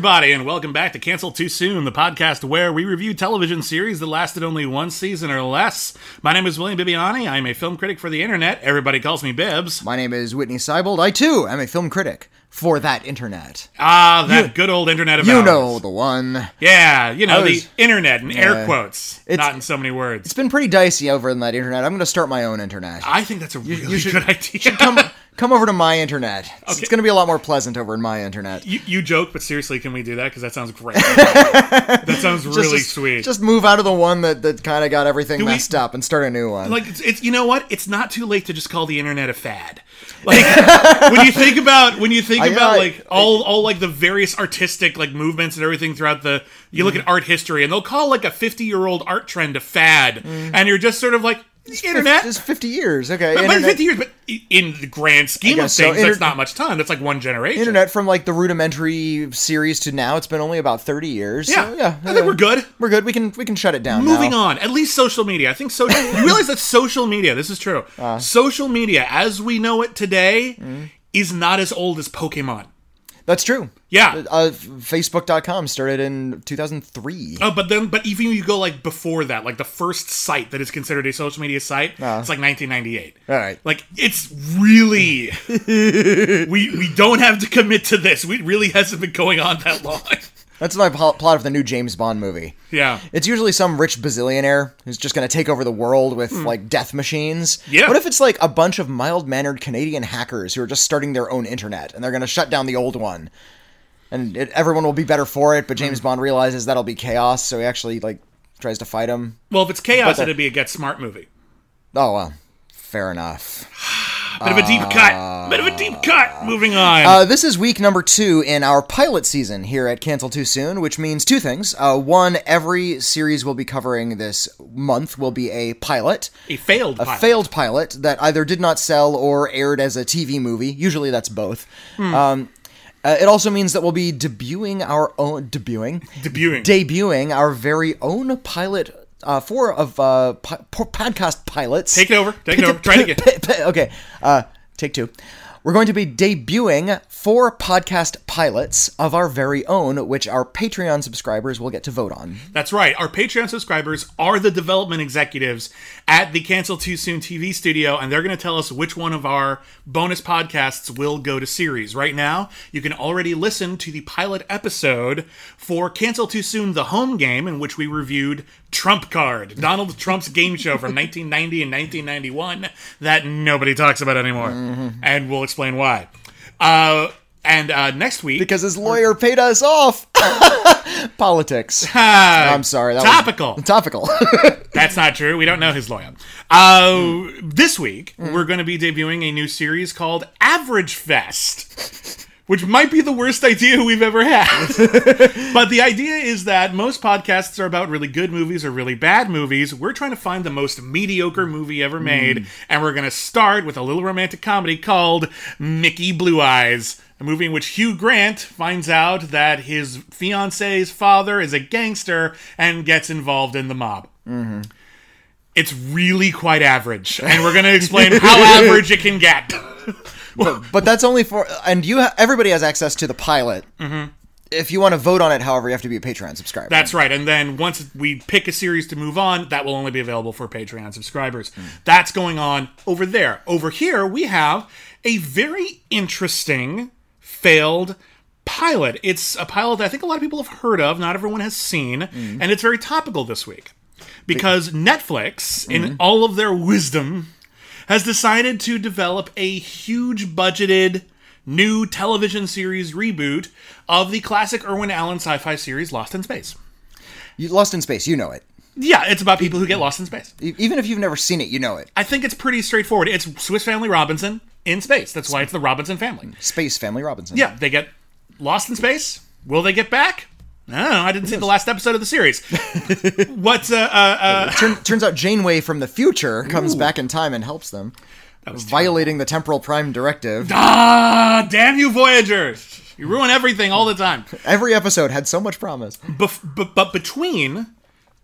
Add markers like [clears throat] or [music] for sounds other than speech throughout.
Everybody, and welcome back to Cancel Too Soon, the podcast where we review television series that lasted only one season or less. My name is William Bibbiani. I'm a film critic for the internet. Everybody calls me Bibbs. My name is Witney Seibold. I too am a film critic for that internet. Ah, that good old internet of You ours. know the one. Yeah, you know, was- the internet in air quotes, not in so many words. It's been pretty dicey over in that internet. I'm going to start my own internet. I think that's a really you should- good idea. Come, come over to my internet. It's, Okay. it's going to be a lot more pleasant over in my internet. you, you joke, but seriously, can we do that? Because that sounds great. [laughs] that sounds Just- really just, sweet. Just move out of the one that, that kind of got everything we- messed up and start a new one. like it's, it's you know what it's not too late to just call the internet a fad like [laughs] when you think about when you think I- about I- like all all like the various artistic like movements and everything throughout the you look mm. at art history and they'll call like a 50 year old art trend a fad mm. and you're just sort of like the internet It's 50 years. Okay. but, but 50 years but in the grand scheme of guess so. things that's not much time that's like one generation internet from like the rudimentary series to now, it's been only about 30 years. yeah, So, yeah. I think we're good We're good. We can we can shut it down Moving now. on, at least social media. I think social. you [laughs] realize that social media. This is true. Uh. social media, as we know it today, Mm-hmm. is not as old as Pokemon. That's true. Yeah. Uh, Facebook.com started in 2003. Oh, but then, but even you go like before that, like the first site that is considered a social media site, it's like 1998. Uh. All right. Like it's really, [laughs] we we don't have to commit to this. We it really hasn't been going on that [laughs] long. That's my pl- plot of the new James Bond movie. yeah. It's usually some rich bazillionaire who's just going to take over the world with like death machines. Yeah. What if it's like a bunch of mild mannered Canadian hackers who are just starting their own internet and they're going to shut down the old one? And it, everyone will be better for it, but James Hmm. Bond realizes that'll be chaos, so he actually like tries to fight him. Well, if it's chaos, it'd be a Get Smart movie. Oh well, fair enough. [sighs] [sighs] [sighs] Bit of a deep cut. Bit of a deep cut. Moving on. Uh, this is week number two in our pilot season here at Cancel Too Soon, which means two things. Uh, one, every series we'll be covering this month will be a pilot. a failed. a pilot. failed pilot that either did not sell or aired as a TV movie. Usually that's both. Hmm. Um, uh, it also means that we'll be debuting our own debuting debuting. debuting our very own pilot. Uh, four of uh, po- podcast pilots. Take it over. Take it over. Try it [laughs] again. okay, uh, take two. We're going to be debuting four podcast pilots of our very own, which our Patreon subscribers will get to vote on. That's right. Our Patreon subscribers are the development executives at the Cancel Too Soon TV studio, and they're going to tell us which one of our bonus podcasts will go to series. Right now, you can already listen to the pilot episode for Cancel Too Soon, the home game, in which we reviewed Trump Card, Donald Trump's game show from 1990 and 1991 that nobody talks about anymore. And we'll explain why. Uh, and uh, next week, Because his lawyer paid us off. [laughs] Politics. [laughs] Ah, I'm sorry. That topical. Was topical. [laughs] That's not true. We don't know his lawyer. Uh, this week, we're going to be debuting a new series called Average Fest, which might be the worst idea we've ever had. [laughs] but the idea is that most podcasts are about really good movies or really bad movies. We're trying to find the most mediocre movie ever hmm. made, and we're going to start with a little romantic comedy called Mickey Blue Eyes. A movie in which Hugh Grant finds out that his fiance's father is a gangster and gets involved in the mob. Mm-hmm. It's really quite average, and we're going [laughs] to explain how average it can get. [laughs] but that's only for and you ha- everybody has access to the pilot. Mm-hmm. If you want to vote on it, however, you have to be a Patreon subscriber. That's right. And then once we pick a series to move on, that will only be available for Patreon subscribers. Hmm. That's going on over there. Over here, we have a very interesting failed pilot. It's a pilot that I think a lot of people have heard of, not everyone has seen, hmm. and it's very topical this week. Because Netflix, in hmm. all of their wisdom, has decided to develop a huge budgeted new television series reboot of the classic Irwin Allen sci-fi series Lost in Space. You, Lost in Space, you know it. Yeah, it's about people who get lost in space. Even if you've never seen it, you know it. I think it's pretty straightforward. It's Swiss Family Robinson in space. That's why it's the Robinson family. Space Family Robinson. Yeah, they get lost in space. Will they get back? I don't know. I didn't see the last episode of the series. [laughs] what? Uh, uh, uh, Turn, turns out Janeway from the future comes Ooh. back in time and helps them, that was violating the temporal prime directive. Ah, damn you, Voyagers! You ruin everything all the time. Every episode had so much promise. Bef- b- but between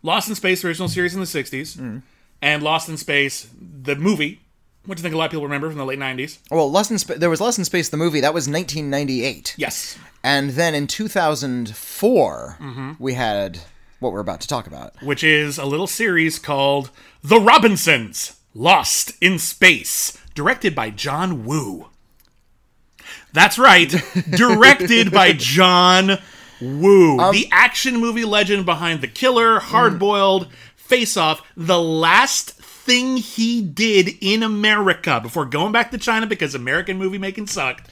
Lost in Space original series in the '60s and Lost in Space the movie, which I think a lot of people remember from the late '90s. Well, Lost in Spa- there was Lost in Space the movie that was 1998, Yes, and then in 2004 Mm-hmm. we had what we're about to talk about. which is a little series called The Robinsons Lost in Space, directed by John Woo. That's right, [laughs] directed by John Woo, the action movie legend behind The Killer, Hard Boiled, Face Off, the last thing he did in America before going back to China because American movie making sucked.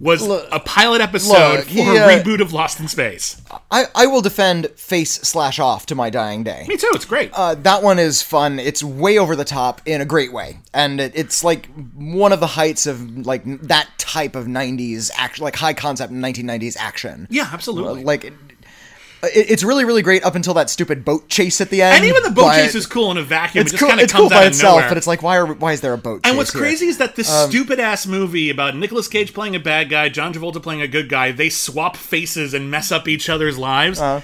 Was Look- a pilot episode look, for he, a uh, reboot of Lost in Space. I, I will defend Face slash Off to my dying day. Me too, it's great. Uh, that one is fun. It's way over the top in a great way, and it, it's like one of the heights of like that type of '90s action, like high concept 1990s action. yeah, absolutely. Like it, it- it's really really great up until that stupid boat chase at the end. And even the boat chase is cool in a vacuum. It's it just cool. It's cool by itself, nowhere. but it's like why are why is there a boat? and what's here? crazy is that this Um, stupid ass movie about Nicolas Cage playing a bad guy, John Travolta playing a good guy, they swap faces and mess up each other's lives. Uh-huh.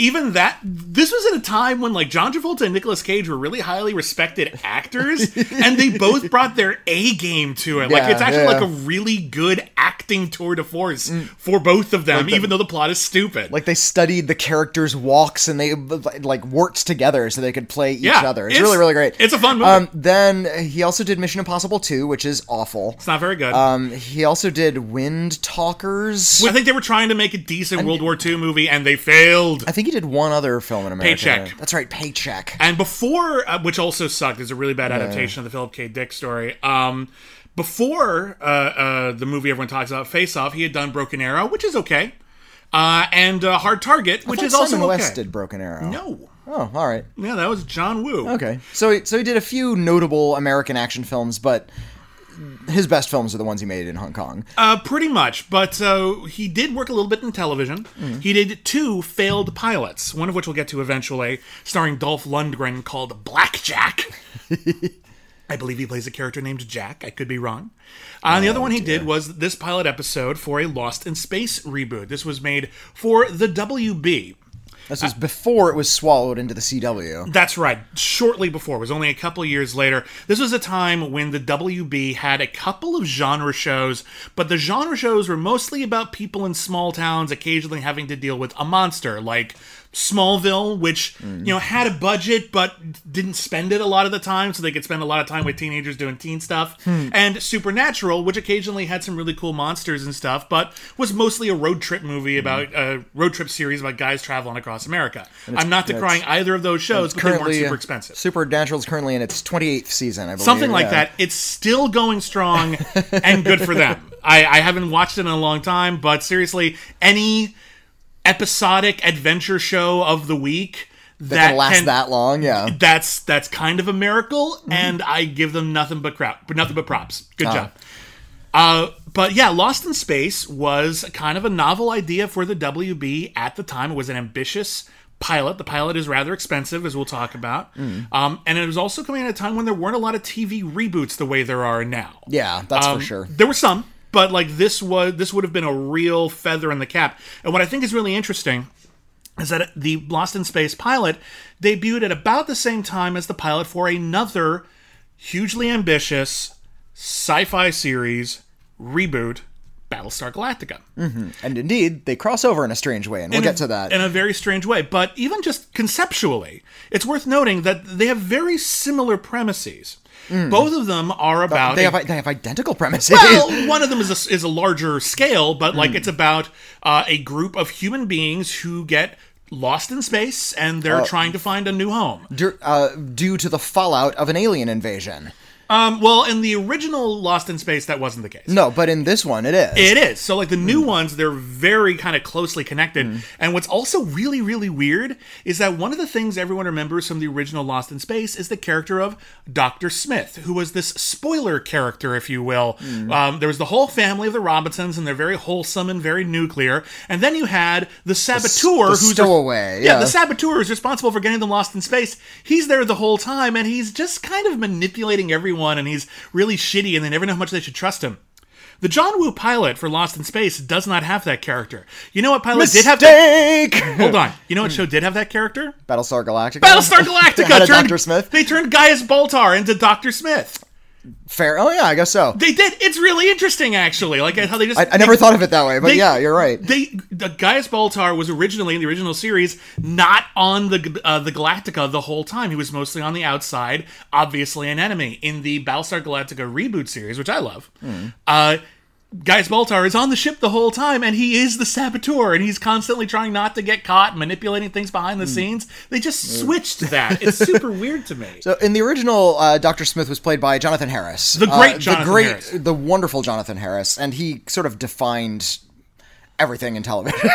Even that, this was at a time when like John Travolta and Nicolas Cage were really highly respected actors, [laughs] and they both brought their A game to it. like it's actually yeah. like a really good acting tour de force for both of them, even though the plot is stupid. Like they studied the characters' walks and they like worked together so they could play each Yeah, other. It's, it's- really really great. it's a fun movie. Um, then he also did Mission Impossible 2, which is awful. it's not very good. Um, he also did Wind Talkers. I think they were trying to make a decent World War II movie, and they failed. I think he did one other film in America. Paycheck. That's right, Paycheck. And before, uh, which also sucked, is a really bad adaptation of the Philip K. Dick story. Um, before uh, uh, the movie everyone talks about, Face Off, he had done Broken Arrow, which is okay, uh, and uh, Hard Target, which is also Simon okay. West did Broken Arrow. No, Oh, all right. yeah, that was John Woo. Okay. So he, so he did a few notable American action films, but his best films are the ones he made in Hong Kong. Uh, pretty much, but uh, he did work a little bit in television. He did two failed pilots, one of which we'll get to eventually, starring Dolph Lundgren, called Blackjack. [laughs] I believe he plays a character named Jack. I could be wrong. Uh, and the other one he did was this pilot episode for a Lost in Space reboot. This was made for the WB. This was before it was swallowed into the CW. That's right. Shortly before, it was only a couple years later. This was a time when the WB had a couple of genre shows, but the genre shows were mostly about people in small towns occasionally having to deal with a monster, like Smallville, which mm. you know had a budget but didn't spend it a lot of the time, so they could spend a lot of time with teenagers doing teen stuff, hmm. and Supernatural, which occasionally had some really cool monsters and stuff, but was mostly a road trip movie hmm. about a road trip series about guys traveling across America. I'm not decrying either of those shows, but they weren't super uh, expensive. Supernatural is currently in its 28th season, I believe. Something like yeah. that. It's still going strong and good for them. [laughs] I, I haven't watched it in a long time, but seriously, any episodic adventure show of the week that, That can last can- that long, yeah. that's that's kind of a miracle, Mm-hmm. and I give them nothing but crap, but nothing but props. Good Ah. job. Uh, but yeah, Lost in Space was kind of a novel idea for the WB at the time. It was an ambitious pilot. The pilot is rather expensive, as we'll talk about. Mm. Um, and it was also coming at a time when there weren't a lot of TV reboots the way there are now. Yeah, that's Um, for sure. There were some, but like this was this would have been a real feather in the cap. And what I think is really interesting is that the Lost in Space pilot debuted at about the same time as the pilot for another hugely ambitious sci-fi series reboot, Battlestar Galactica. Mm-hmm. And indeed, they cross over in a strange way, and we'll In get a- to that. in a very strange way. But even just conceptually, it's worth noting that they have very similar premises. Both of them are about Mm. they a- have they have identical premises. well, [laughs] one of them is a, is a larger scale, but like it's about uh, a group of human beings who get lost in space and they're trying to find a new home. Dur- uh, due to the fallout of an alien invasion. Um, well, in the original Lost in Space, that wasn't the case. No, but in this one, it is. It is. So, like the new ones, they're very kind of closely connected. And what's also really, really weird is that one of the things everyone remembers from the original Lost in Space is the character of Dr. Smith, who was this spoiler character, if you will. Um, there was the whole family of the Robinsons, and they're very wholesome and very nuclear. And then you had the saboteur, the who's stowaway, yeah, yeah. the saboteur is responsible for getting them lost in space. He's there the whole time, and he's just kind of manipulating everyone, and he's really shitty, and they never know how much they should trust him. The John Woo pilot for Lost in Space does not have that character. You know what pilot did have that? Mistake. Hold on. You know what hmm. show did have that character? Battlestar Galactica. Battlestar Galactica [laughs] turned Dr. Smith. They turned Gaius Baltar into Doctor Smith. Fair. Oh yeah, I guess so. They did. It's really interesting, actually. Like how they just. I, I never they- thought of it that way, but they- yeah, you're right. They the Gaius Baltar was originally in the original series not on the uh, the Galactica the whole time. He was mostly on the outside, obviously an enemy. In the Battlestar Galactica reboot series, which I love, uh, Gaius Baltar is on the ship the whole time, and he is the saboteur, and he's constantly trying not to get caught, manipulating things behind the scenes. They just switched that. [laughs] It's super weird to me. So in the original, uh, Doctor Smith was played by Jonathan Harris, The great uh, Jonathan the great, Harris. the wonderful Jonathan Harris, and he sort of defined everything in television. [laughs]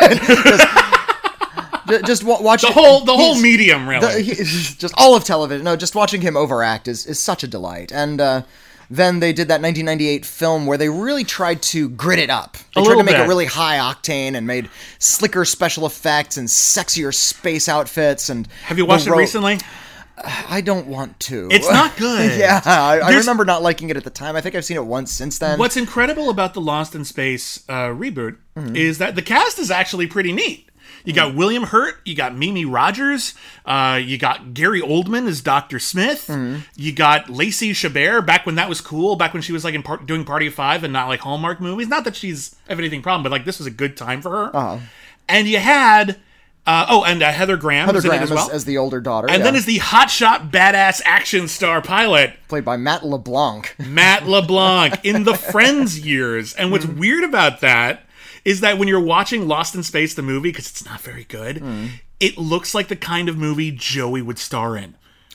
just, just wa- watch the whole the whole medium, really. the- he- just all of television. No, just watching him overact is, is such a delight. And uh, then they did that 1998 film where they really tried to grit it up. They A tried to make bit. it really high octane and made slicker special effects and sexier space outfits. And Have you watched it recently? I don't want to. It's not [laughs] good. yeah, I, I remember not liking it at the time. I think I've seen it once since then. What's incredible about the Lost in Space uh, reboot Mm-hmm. is that the cast is actually pretty neat. You got William Hurt, you got Mimi Rogers, uh, you got Gary Oldman as Doctor Smith, Mm-hmm. you got Lacey Chabert back when that was cool, back when she was like in par- doing Party of Five and not like Hallmark movies. Not that she's have anything problem, but like this was a good time for her. Uh-huh. And you had uh, oh, and uh, Heather Graham Heather was in it Graham as as, well. as the older daughter, and yeah, then as the hotshot badass action star pilot played by Matt LeBlanc. Matt [laughs] LeBlanc in the Friends years. And what's weird about that is that when you're watching Lost in Space, the movie, because it's not very good, it looks like the kind of movie Joey would star in. [laughs]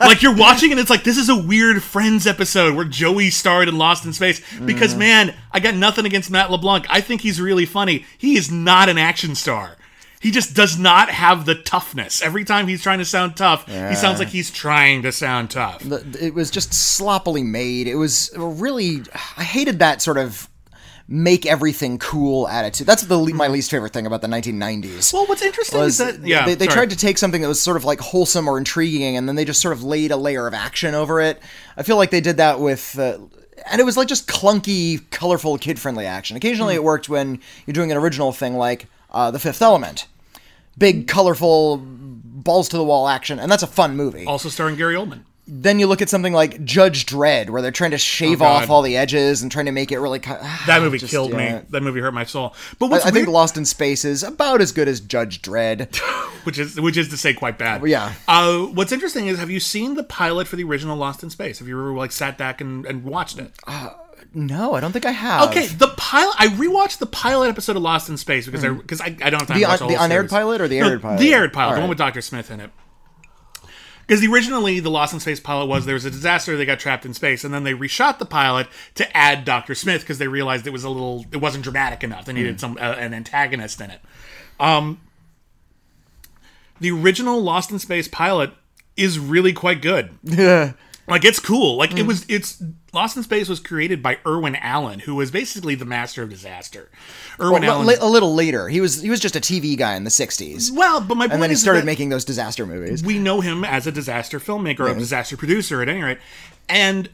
like you're watching and it's like this is a weird Friends episode where Joey starred in Lost in Space because mm-hmm. man, I got nothing against Matt LeBlanc. I think he's really funny. He is not an action star. He just does not have the toughness. Every time he's trying to sound tough, he sounds like he's trying to sound tough. It was just sloppily made. It was really. I hated that sort of make everything cool attitude. That's the my least favorite thing about the 1990s. Well, what's interesting was is that yeah, they, they tried to take something that was sort of like wholesome or intriguing, and then they just sort of laid a layer of action over it. I feel like they did that with. Uh, and it was like just clunky, colorful, kid-friendly action. Occasionally, Hmm. it worked when you're doing an original thing like uh, The Fifth Element, big, colorful, balls to the wall action, and that's a fun movie also starring Gary Oldman. Then you look at something like Judge Dredd, where they're trying to shave Oh, off all the edges and trying to make it really. Cut. Ah, that movie Just, killed yeah. me. That movie hurt my soul. But I, what's I think weird, Lost in Space is about as good as Judge Dredd. [laughs] which is which is to say quite bad. Yeah. Uh, what's interesting is have you seen the pilot for the original Lost in Space? Have you ever like sat back and, and watched it? Uh, no, I don't think I have. Okay, the pilot. I rewatched the pilot episode of Lost in Space because hmm. I because I, I don't have time The to watch the, the unaired series. pilot or the No, aired pilot? The aired pilot, the one with Doctor Smith in it. Because originally the Lost in Space pilot was there was a disaster, they got trapped in space, and then they reshot the pilot to add Doctor Smith because they realized it was a little, it wasn't dramatic enough. They Hmm. needed some uh, an antagonist in it. Um, the original Lost in Space pilot is really quite good. [laughs] Yeah. Like it's cool. Like Hmm. it was. It's Lost in Space was created by Irwin Allen, who was basically the master of disaster. Irwin Well, Allen. a little later, he was he was just a TV guy in the '60s, well, but my point and then he started making those disaster movies. we know him as a disaster filmmaker, or a disaster producer, at any rate. And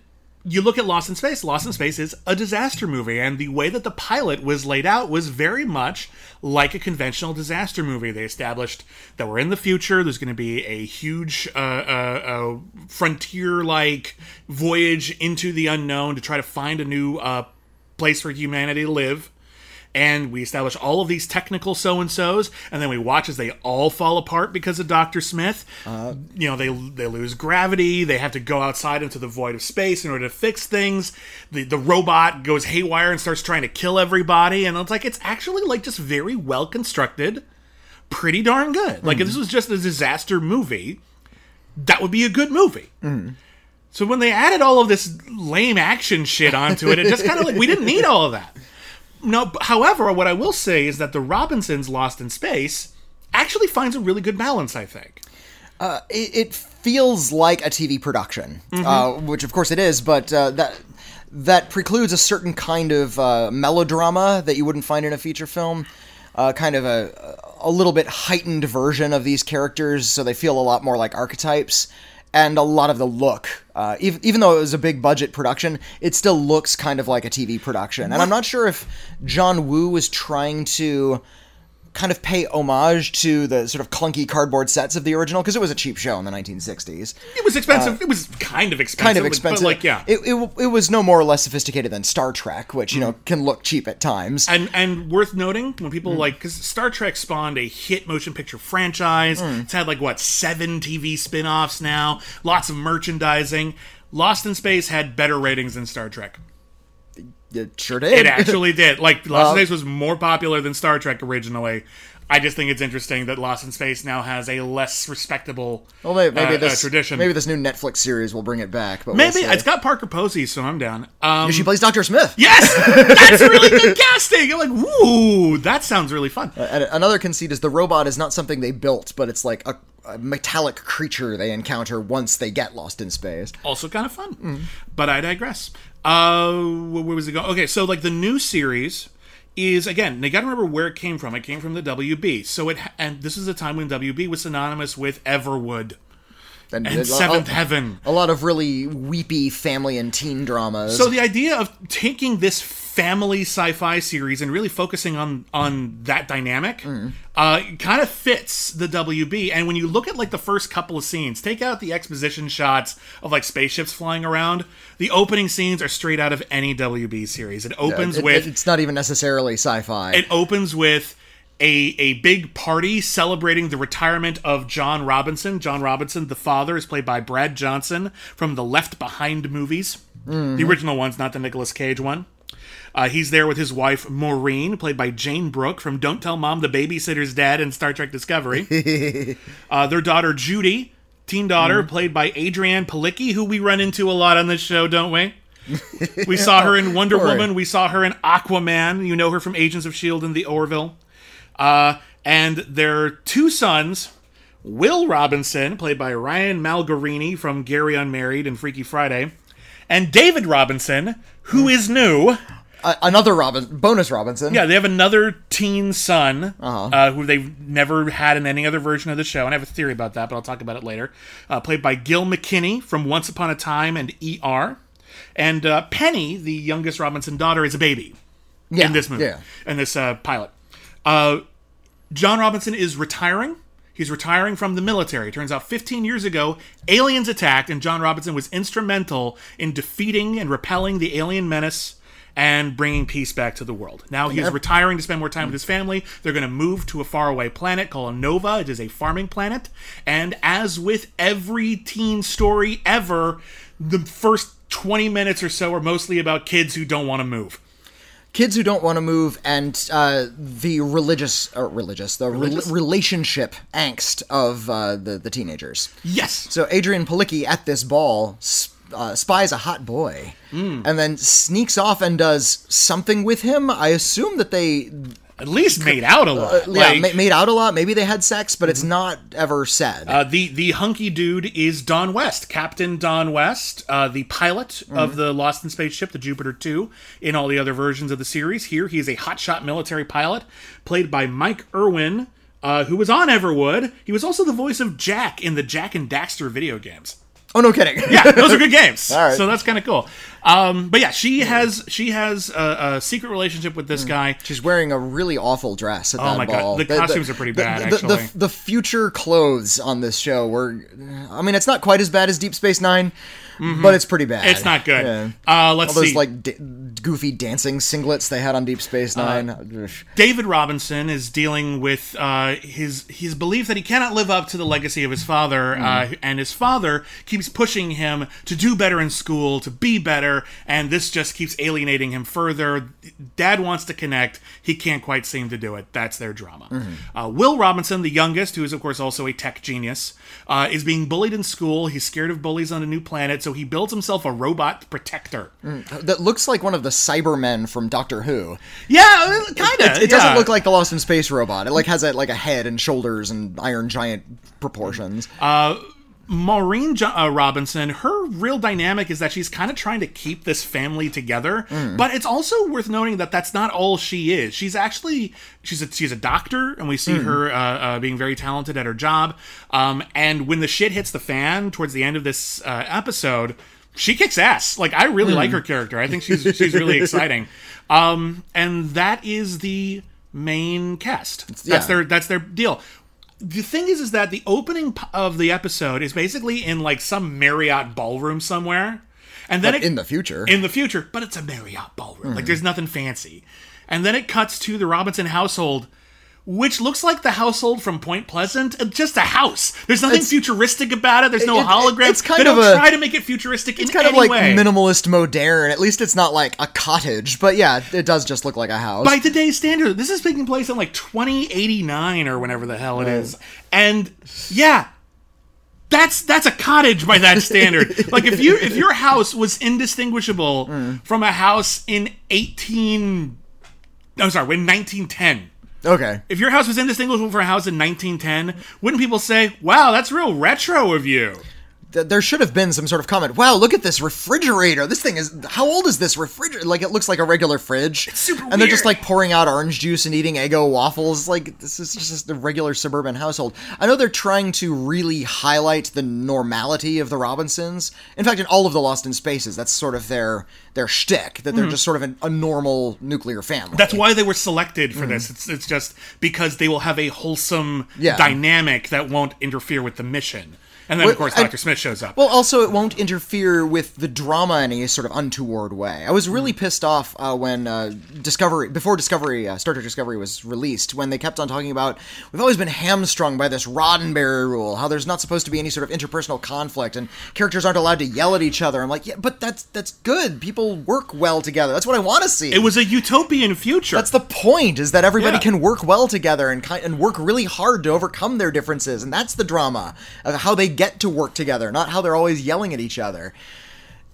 you look at Lost in Space. Lost in Space is a disaster movie, and the way that the pilot was laid out was very much like a conventional disaster movie. They established that we're in the future. There's going to be a huge uh, uh, uh, frontier-like voyage into the unknown to try to find a new uh, place for humanity to live and we establish all of these technical so and so's, and then we watch as they all fall apart because of Doctor Smith. Uh, you know, they they lose gravity. They have to go outside into the void of space in order to fix things. The the robot goes haywire and starts trying to kill everybody, and it's like it's actually like just very well constructed, pretty darn good. Like if mm. this was just a disaster movie, that would be a good movie. Mm. So when they added all of this lame action shit onto it, it just kind of like we didn't need all of that. No, however, what I will say is that the Robinsons Lost in Space actually finds a really good balance, I think. it, it feels like a TV production, uh, which of course it is, but uh, that that precludes a certain kind of uh, melodrama that you wouldn't find in a feature film. Uh, kind of a a little bit heightened version of these characters, so they feel a lot more like archetypes. And a lot of the look, uh, even, even though it was a big budget production, it still looks kind of like a TV production. And I'm not sure if John Woo was trying to kind of pay homage to the sort of clunky cardboard sets of the original because it was a cheap show in the 1960s. It was expensive. it was kind of expensive. Uh, Kind of expensive. But like, yeah. It, it, it was no more or less sophisticated than Star Trek, which, you know, can look cheap at times. and and worth noting when people Hmm. like because Star Trek spawned a hit motion picture franchise. Hmm. It's had like what seven TV spin-offs now, lots of merchandising. Lost in Space had better ratings than Star Trek. It sure did. It actually did. Like Lost in Space was more popular than Star Trek originally. I just think it's interesting that Lost in Space now has a less respectable well, maybe, maybe uh, uh, this tradition. maybe this new Netflix series will bring it back. But Maybe we'll it's got Parker Posey, so I'm down. Um, she plays Doctor Smith. yes, that's [laughs] really good casting. I'm like, ooh, that sounds really fun. And another conceit is the robot is not something they built, but it's like a, a metallic creature they encounter once they get lost in space. also kind of fun. Mm. But I digress. Uh, where was it going? Okay, so like the new series is again. They got to remember where it came from. It came from the WB. So it and this is a time when WB was synonymous with Everwood and there's a- Seventh a, Heaven. A lot of really weepy family and teen dramas. So the idea of taking this family sci-fi series and really focusing on on that dynamic uh, kind of fits the WB. And when you look at like the first couple of scenes, take out the exposition shots of like spaceships flying around. The opening scenes are straight out of any WB series. It opens It- with it's not even necessarily sci-fi. it opens with a a big party celebrating the retirement of John Robinson. John Robinson, the father, is played by Brad Johnson from the Left Behind movies, the original ones, not the Nicolas Cage one. Uh, he's there with his wife Maureen, played by Jayne Brook from Don't Tell Mom the Babysitter's Dead in Star Trek Discovery. [laughs] uh, their daughter Judy, teen daughter, played by Adrianne Palicki, who we run into a lot on this show, don't we? We saw her in [laughs] Wonder Woman. We saw her in Aquaman. You know her from Agents of S.H.I.E.L.D. and the Orville. Uh, and their two sons, Will Robinson, played by Ryan Malgarini from Gary Unmarried and Freaky Friday, and David Robinson, who is new. Uh, another Robin, bonus Robinson. Yeah, they have another teen son uh who they've never had in any other version of the show, and I have a theory about that, but I'll talk about it later. Uh, played by Gil McKinney from Once Upon a Time and ER, and uh, Penny, the youngest Robinson daughter, is a baby yeah, in this movie, Yeah. in this uh, pilot. Uh, John Robinson is retiring. He's retiring from the military. Turns out 15 years ago, aliens attacked, and John Robinson was instrumental in defeating and repelling the alien menace and bringing peace back to the world. Now he is retiring to spend more time with his family. They're going to move to a faraway planet called Nova. It is a farming planet. And as with every teen story ever, the first 20 minutes or so are mostly about kids who don't want to move. Kids who don't want to move and uh, the religious, or religious, the rel- Religious? relationship angst of uh, the the teenagers. Yes. So Adrianne Palicki at this ball s- uh, spies a hot boy, Hmm. and then sneaks off and does something with him. I assume that they At least made out a lot. uh, yeah Like- ma- made out a lot. Maybe they had sex, but it's not ever said. Uh, the the hunky dude is Don West, Captain Don West, uh, the pilot of the Lost in Space ship, the Jupiter Two, in all the other versions of the series. Here, he is a hotshot military pilot, played by Mike Erwin, uh, who was on Everwood. He was also the voice of Jack in the Jak and Daxter video games. Oh no, kidding. Yeah, those are [laughs] good games. All right. So that's kind of cool. Um, but yeah, she has she has a, a secret relationship with this guy. She's wearing a really awful dress at Oh that my God. ball. The costumes are pretty bad, The, the, actually. the future clothes on this show were, I mean, it's not quite as bad as Deep Space 9 but it's pretty bad. Mm-hmm. It's not good. Yeah. Uh, let's All those see. like d- goofy dancing singlets they had on Deep Space Uh, Nine. Ugh. David Robinson is dealing with uh, his his belief that he cannot live up to the legacy of his father, uh, and his father keeps pushing him to do better in school, to be better, and this just keeps alienating him further. Dad wants to connect, he can't quite seem to do it. That's their drama. Uh, Will Robinson, the youngest, who is of course also a tech genius, uh, is being bullied in school. He's scared of bullies on a new planet, so so he builds himself a robot protector. Mm. That looks like one of the Cybermen from Doctor Who. Yeah, uh, kind of. It doesn't look like the Lost in Space robot. It like has a, like a head and shoulders and iron giant proportions. Uh, Maureen jo- uh, Robinson, her real dynamic is that she's kind of trying to keep this family together, but it's also worth noting that that's not all she is. She's actually she's a she's a doctor, and we see her uh, uh, being very talented at her job. Um, and when the shit hits the fan towards the end of this uh, episode, she kicks ass. Like I really like her character. I think she's she's really [laughs] exciting. Um, and that is the main cast. That's Yeah. their that's their deal the thing is is that the opening of the episode is basically in like some marriott ballroom somewhere and then it, in the future. in the future but it's a marriott ballroom. Like hmm. there's nothing fancy. And then it cuts to the robinson household which looks like the household from Point Pleasant. Just a house. There's nothing It's- futuristic about it. There's no it- hologram. it's kind they of don't a- try to make it futuristic in the case. it's in kind of like way. minimalist modern. At least it's not like a cottage. But yeah, it does just look like a house. by today's standard, this is taking place in like 2089 or whenever the hell it oh. is. And yeah, that's that's a cottage by that standard. [laughs] like if you if your house was indistinguishable mm. from a house in 18 I'm sorry, in 1910. Okay. If your house was indistinguishable from a house in 1910, wouldn't people say, "Wow, that's real retro of you"? Th- there should have been some sort of comment. Wow, look at this refrigerator. This thing is how old is this refrigerator? Like it looks like a regular fridge. It's super And they're just like pouring out orange juice and eating Eggo waffles. Like this is just a regular suburban household. I know they're trying to really highlight the normality of the Robinsons. In fact, in all of the Lost in Spaces, that's sort of their their shtick. That they're mm-hmm. just sort of an, a normal nuclear family. That's why they were selected for mm. this. It's it's just because they will have a wholesome Yeah. dynamic that won't interfere with the mission. And then of course Dr. Smith shows up. Well, also, it won't interfere with the drama in any sort of untoward way. I was really pissed off uh, when uh, Discovery, before Discovery, uh, Star Trek Discovery was released, when they kept on talking about we've always been hamstrung by this Roddenberry rule, how there's not supposed to be any sort of interpersonal conflict and characters aren't allowed to yell at each other. I'm like, yeah, but that's that's good. People work well together. That's what I want to see. it was a utopian future. That's the point, is that everybody Yeah. can work well together and ki- and work really hard to overcome their differences, and that's the drama of how they get to work together, not how they're always yelling at each other.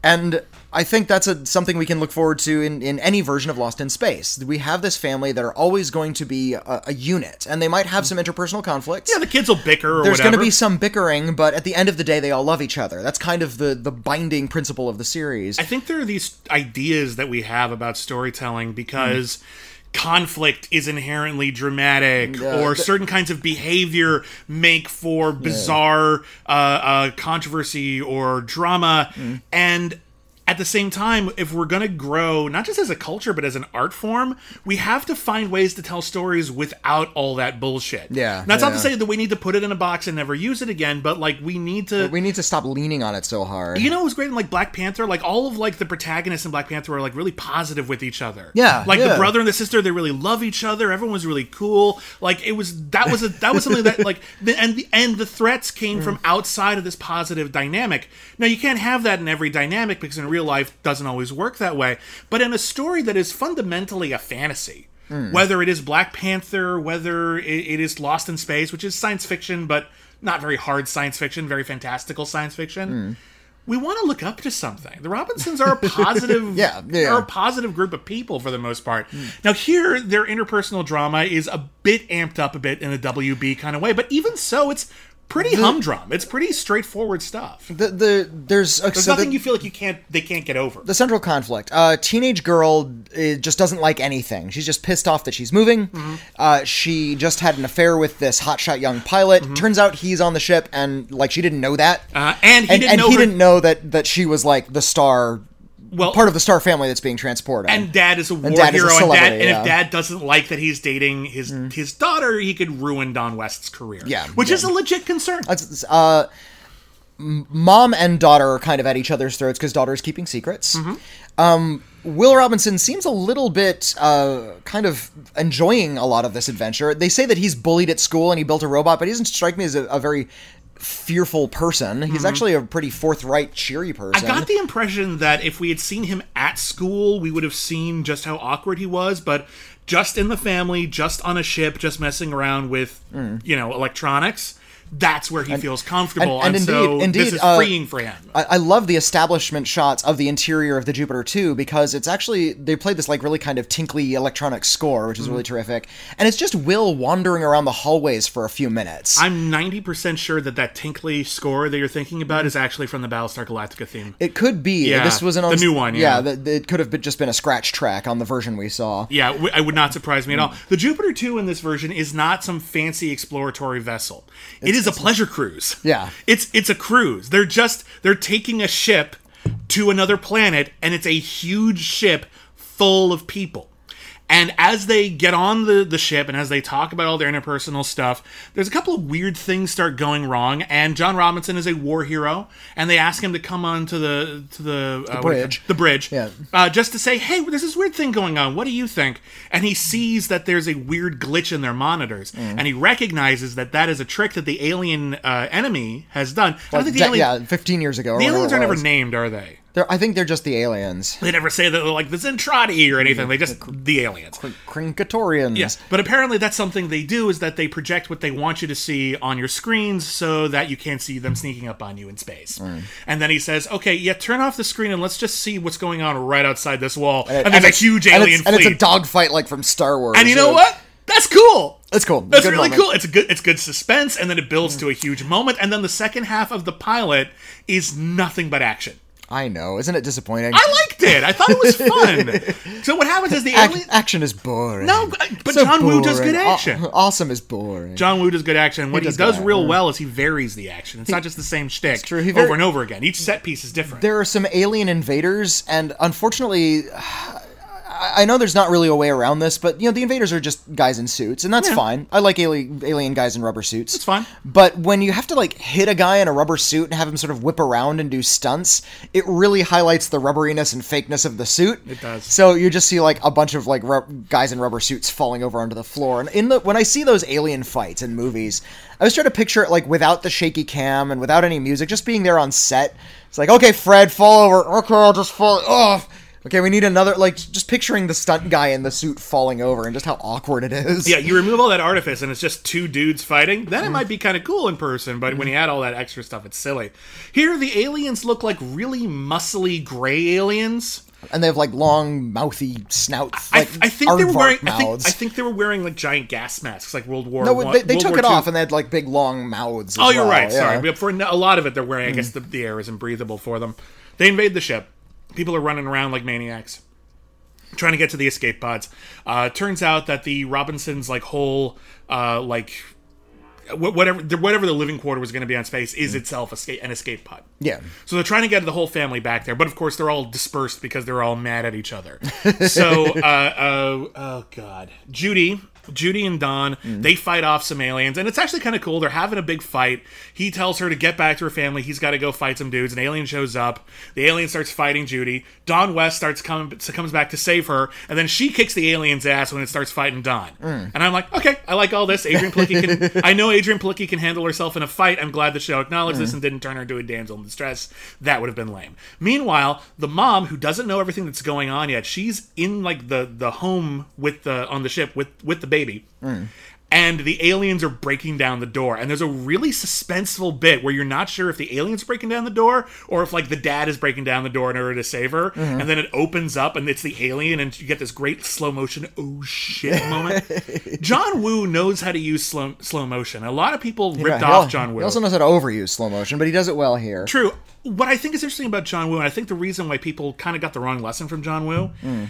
And I think that's a, something we can look forward to in, in any version of Lost in Space. We have this family that are always going to be a, a unit, and they might have some interpersonal conflicts. yeah, the kids will bicker or There's whatever. going to be some bickering, but at the end of the day, they all love each other. That's kind of the, the binding principle of the series. I think there are these ideas that we have about storytelling because conflict is inherently dramatic, Yeah, or th- certain kinds of behavior make for bizarre uh, uh, controversy or drama. Mm. And at the same time, if we're going to grow, not just as a culture, but as an art form, we have to find ways to tell stories without all that bullshit. Yeah, That's not to say that we need to put it in a box and never use it again, but like we need to. we need to stop leaning on it so hard. You know what was great in like Black Panther? Like all of like the protagonists in Black Panther are like really positive with each other. Yeah, Like the brother and the sister, they really love each other. Everyone was really cool. Like it was that was a that was something that like the and the and the threats came from mm. outside of this positive dynamic. Now you can't have that in every dynamic because in real life doesn't always work that way. But in a story that is fundamentally a fantasy. Whether it is Black Panther, whether it, it is Lost in Space, which is science fiction, but not very hard science fiction, very fantastical science fiction we want to look up to something. The Robinsons are a [laughs] positive, Yeah, yeah. are a positive group of people for the most part. Hmm. Now here, their interpersonal drama is a bit amped up a bit in a WB kind of way, but even so, it's pretty humdrum. It's pretty straightforward stuff. the the there's, okay, There's so nothing the, you feel like you can't they can't get over. the central conflict. Uh, teenage girl uh, just doesn't like anything. She's just pissed off that she's moving. Mm-hmm. Uh, she just had an affair with this hotshot young pilot. Mm-hmm. Turns out he's on the ship, and like she didn't know that. Uh, and he and didn't and know he her- didn't know that that she was like the star, well, part of the star family that's being transported. and dad is a war dad is a hero, and dad, celebrity, and. Mm. if dad doesn't like that he's dating his his daughter, he could ruin Don West's career. Yeah, which yeah. is a legit concern. Uh, mom and daughter are kind of at each other's throats because daughter is keeping secrets. Mm-hmm. Um, Will Robinson seems a little bit uh, kind of enjoying a lot of this adventure. They say that he's bullied at school and he built a robot, but he doesn't strike me as a, a very fearful person. He's actually a pretty forthright, cheery person. Mm-hmm. I got the impression that if we had seen him at school, we would have seen just how awkward he was, but just in the family, just on a ship, just messing around with, Mm. you know, electronics, that's where he feels comfortable, and and, indeed- so indeed, this is uh, freeing for him. I, I love the establishment shots of the interior of the Jupiter 2 because it's actually they played this like really kind of tinkly electronic score, which is Mm-hmm. really terrific. And it's just Will wandering around the hallways for a few minutes. I'm 90% sure that that tinkly score that you're thinking about is actually from the Battlestar Galactica theme. it could be. Yeah, this was an the new one, yeah. that it could have been, just been a scratch track on the version we saw. Yeah, w- it would not surprise me at all. The Jupiter 2 in this version is not some fancy exploratory vessel. It is a pleasure cruise. Yeah. It's it's a cruise. They're just they're taking a ship to another planet and it's a huge ship full of people. And as they get on the, the ship and as they talk about all their interpersonal stuff, there's a couple of weird things start going wrong. And John Robinson is a war hero, and they ask him to come on to the to the, uh, do you- bridge. the bridge, Yeah. uh, just to say, hey, there's this weird thing going on. What do you think? And he sees that there's a weird glitch in their monitors, Mm. and he recognizes that that is a trick that the alien uh, enemy has done. I think the, De- alien, yeah, 15 years ago. the aliens are never named, are they? They're, I think they're just the aliens. They never say that they're like the Zentradi or anything. They just the aliens. Krinkatorians. Yes, but apparently that's something they do is that they project what they want you to see on your screens so that you can't see them sneaking up on you in space. And then he says, "Okay, yeah, turn off the screen and let's just see what's going on right outside this wall." And, there's a huge and alien And fleet. it's a dogfight like from Star Wars. And you know Uh, what? That's cool. That's cool. That's Good really moment. cool. It's a good it's good suspense and then it builds to a huge moment and then the second half of the pilot is nothing but action. I know. Isn't it disappointing? I liked it. I thought it was fun. so what happens is the Ac- alien action is boring. No, but- So John Woo does boring. good Aw- action. awesome is boring. John Woo does good action. What he, does does real mm. well is he varies the action. It's not just the same shtick true. He over and over again. Each set piece is different. there are some alien invaders, and unfortunately, I I know there's not really a way around this, but you know the invaders are just guys in suits, and that's Yeah. fine. I like alien alien guys in rubber suits. It's fine. But when you have to like hit a guy in a rubber suit and have him sort of whip around and do stunts, it really highlights the rubberiness and fakeness of the suit. It does. So you just see like a bunch of like rub- guys in rubber suits falling over onto the floor. And in the when I see those alien fights in movies, I was trying to picture it like without the shaky cam and without any music, just being there on set. It's like, okay, Fred, fall over. Okay, I'll just fall. Oh, okay, we need another. Like, just picturing the stunt guy in the suit falling over and just how awkward it is. yeah, you remove all that artifice and it's just two dudes fighting. Mm. Then it might be kind of cool in person, but when you add all that extra stuff, it's silly. Here, the aliens look like really muscly gray aliens. and they have like long, mouthy snouts. I, Like I think they were wearing. I think. I think they were wearing like giant gas masks, like World War. no, One- they, they took War it II. off, and they had like big, long mouths. Oh, you're well, right. yeah. Sorry, but for a lot of it, they're wearing. I guess the, the air isn't breathable for them. They invade the ship. People are running around like maniacs, trying to get to the escape pods. Uh, turns out that the Robinsons' like whole uh, like whatever the, whatever the living quarter was going to be on space is itself escape, an escape pod. Yeah. So they're trying to get the whole family back there, but of course they're all dispersed because they're all mad at each other. [laughs] so, uh, uh, oh god, Judy, Judy and Don, mm-hmm. they fight off some aliens, and it's actually kind of cool. They're having a big fight. He tells her to get back to her family. He's got to go fight some dudes. An alien shows up. The alien starts fighting Judy. Don West starts coming, comes back to save her, and then she kicks the alien's ass when it starts fighting Don. Mm. And I'm like, okay, I like all this. Adrianne Palicki can. [laughs] I know Adrianne Palicki can handle herself in a fight. I'm glad the show acknowledged this mm. and didn't turn her into a damsel in distress. That would have been lame. Meanwhile, the mom, who doesn't know everything that's going on yet, she's in like the the home with the on the ship with with the baby. And the aliens are breaking down the door, and there's a really suspenseful bit where you're not sure if the aliens breaking down the door or if like the dad is breaking down the door in order to save her. Mm-hmm. And then it opens up, and it's the alien, and you get this great slow motion "oh shit" moment. [laughs] John Woo knows how to use slow slow motion. A lot of people ripped Yeah, off John Woo. He also knows how to overuse slow motion, but he does it well here. True. What I think is interesting about John Woo, and I think the reason why people kind of got the wrong lesson from John Woo, mm.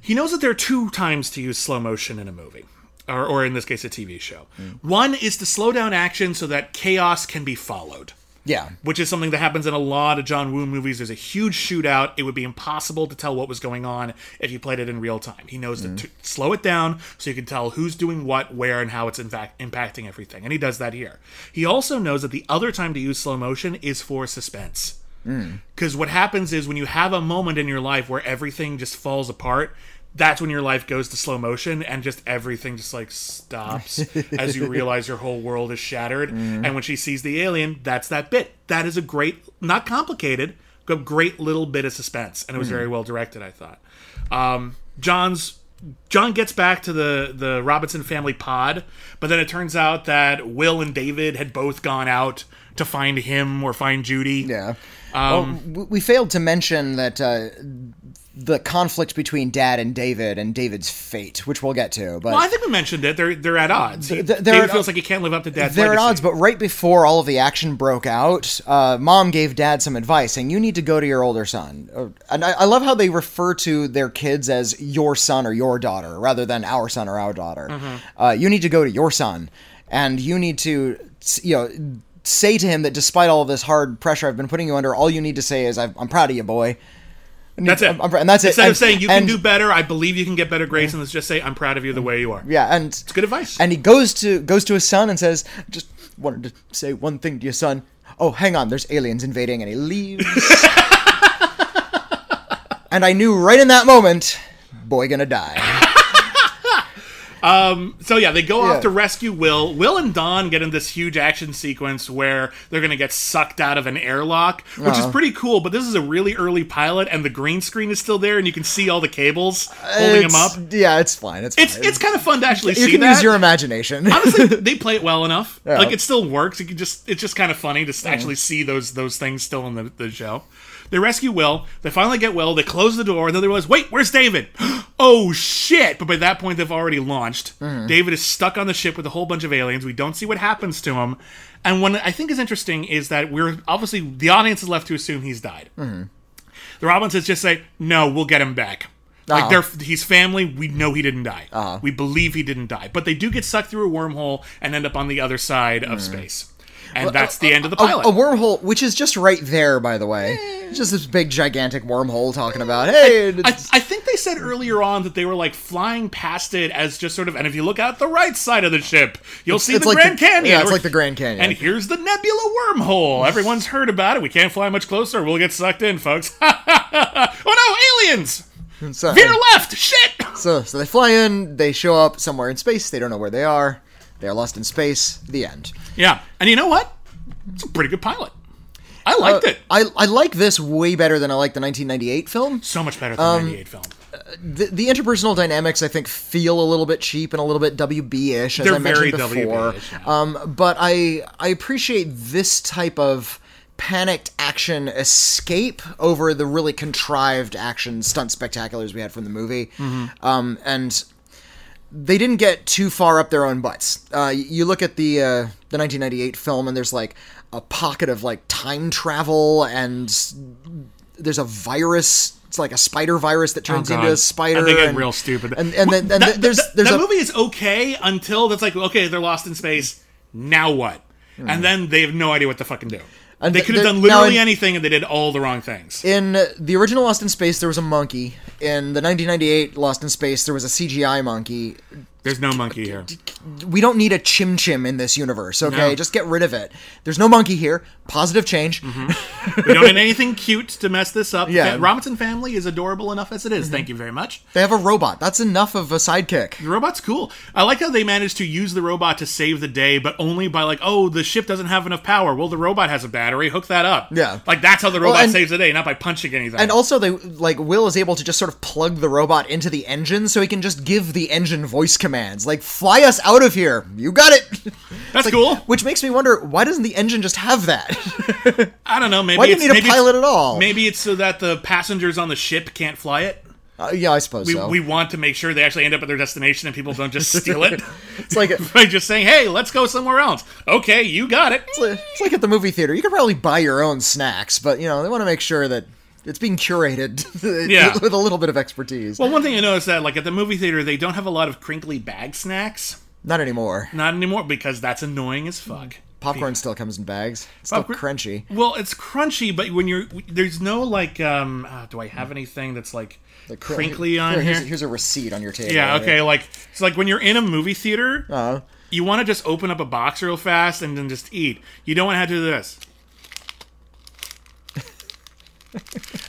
he knows that there are two times to use slow motion in a movie, or, or in this case, a TV show. One is to slow down action so that chaos can be followed. Yeah. Which is something that happens in a lot of John Woo movies. There's a huge shootout. It would be impossible to tell what was going on if you played it in real time. He knows to, mm. to slow it down so you can tell who's doing what, where, and how it's in fact impacting everything. And he does that here. He also knows that the other time to use slow motion is for suspense. Mm. Because what happens is when you have a moment in your life where everything just falls apart, that's when your life goes to slow motion and just everything just like stops [laughs] as you realize your whole world is shattered. And when she sees the alien, that's that bit. That is a great, not complicated, but great little bit of suspense. And it was very well directed, I thought. Um, John's John gets back to the the Robinson family pod, but then it turns out that Will and David had both gone out to find him or find Judy. Yeah. Um, well, we failed to mention that uh, the conflict between Dad and David and David's fate, which we'll get to. But Well, I think we mentioned it. They're they're at odds. He- they're David at- feels like he can't live up to Dad's they're at odds. But right before all of the action broke out, uh, Mom gave Dad some advice, saying you need to go to your older son. And I, I love how they refer to their kids as your son or your daughter, rather than our son or our daughter. Mm-hmm. Uh, you need to go to your son, and you need to, you know. Say to him that despite all of this hard pressure I've been putting you under, all you need to say is, "I'm I'm proud of you, boy." That's it. I'm- I'm- and that's it. Instead of saying you and- can do better, I believe you can get better grades, and let's just say I'm proud of you the way you are. Yeah, and It's good advice. and he goes to goes to his son and says, "Just wanted to say one thing to your son. Oh, hang on, there's aliens invading," and he leaves. [laughs] and I knew right in that moment, boy, gonna die. So yeah, they go Yeah. off to rescue Will. Will and Don get in this huge action sequence where they're gonna get sucked out of an airlock, which Uh-huh. is pretty cool. But this is a really early pilot, and the green screen is still there, and you can see all the cables holding It's- up. Yeah, it's fine. It's It's fine. it's kind of fun to actually you see You can that. use your imagination. Honestly, [laughs] they play it well enough. Yeah. Like it still works. You can just it's just kind of funny to actually see those those things still in the, the show. They rescue Will. They finally get Will. They close the door, and then they realize, wait, where's David? [gasps] oh shit! But by that point, they've already launched. Mm-hmm. David is stuck on the ship with a whole bunch of aliens. We don't see what happens to him. And what I think is interesting is that we're obviously the audience is left to assume he's died. Mm-hmm. The Robinsons just say, no, we'll get him back. Like Uh-huh. they're he's family. We know he didn't die. Uh-huh. We believe he didn't die, but they do get sucked through a wormhole and end up on the other side of mm-hmm. space, and that's the end of the A, pilot. a wormhole, which is just right there, by the way. It's just this big, gigantic wormhole talking about, hey, I, it's- I think they said earlier on that they were like flying past it as just sort of, and if you look out the right side of the ship, you'll see it's the like Grand the- Canyon. yeah, it's Or- like the Grand Canyon. And here's the nebula wormhole. [laughs] Everyone's heard about it. We can't fly much closer. We'll get sucked in, folks. [laughs] oh no, aliens! so, Veer left. Shit. so, so they fly in, they show up somewhere in space, they don't know where they are, they're lost in space, the end. Yeah, and you know what? It's a pretty good pilot. I liked it. I, I like this way better than I like the 1998 film. So much better than Um, the 98 film. The, the interpersonal dynamics, I think, feel a little bit cheap and a little bit WB-ish, as They're I mentioned very before. Yeah. Um, but I I appreciate this type of panicked action escape over the really contrived action stunt spectaculars we had from the movie. Mm-hmm. Um, and they didn't get too far up their own butts. Uh, you look at the uh, the 1998 film, and there's like a pocket of like time travel, and there's a virus. It's like a spider virus that turns Oh, into a spider. They get and, real stupid. And and then and there's that- there's that a movie is okay until it's like okay, they're lost in space. Now what? And then they have no idea what to fucking do. And they could have done literally in- anything, and they did all the wrong things. in the original Lost in Space there was a monkey. In the 1998 Lost in Space there was a CGI monkey. There's no monkey here. We don't need a chim chim in this universe, okay? No. Just get rid of it. There's no monkey here. Positive change. Mm-hmm. [laughs] We don't need anything cute to mess this up. Yeah. The Robinson family is adorable enough as it is. Mm-hmm. Thank you very much. They have a robot. That's enough of a sidekick. The robot's cool. I like how they managed to use the robot to save the day, but only by like, oh, the ship doesn't have enough power. Well, the robot has a battery. Hook that up. Yeah. Like that's how the robot and- saves the day, not by punching anything. And also, they like Will is able to just sort of plug the robot into the engine, so he can just give the engine voice commands, like "Fly us out of here." You got it. [laughs] that's cool. Which makes me wonder, why doesn't the engine just have that? [laughs] I don't know. Maybe Why do you need a pilot at all? Maybe it's so that the passengers on the ship can't fly it. Uh, yeah, I suppose We, so. we want to make sure they actually end up at their destination and people don't just [laughs] steal it it's like by just saying, "Hey, let's go somewhere else." Okay, you got it. it's like at the movie theater. You can probably buy your own snacks, but you know they want to make sure that it's being curated [laughs] Yeah. with a little bit of expertise. Well, one thing I noticed that, like at the movie theater, they don't have a lot of crinkly bag snacks. Not anymore. Not anymore because that's annoying as fuck. Popcorn still comes in bags. It's still Popcorn- crunchy. Well, it's crunchy, but when you're there's no like, um, uh, do I have anything that's like, cr- crinkly on here? Here's, here's a receipt on your table. yeah, okay. Like it's like when you're in a movie theater, Uh, you want to just open up a box real fast and then just eat. You don't want to have to do this.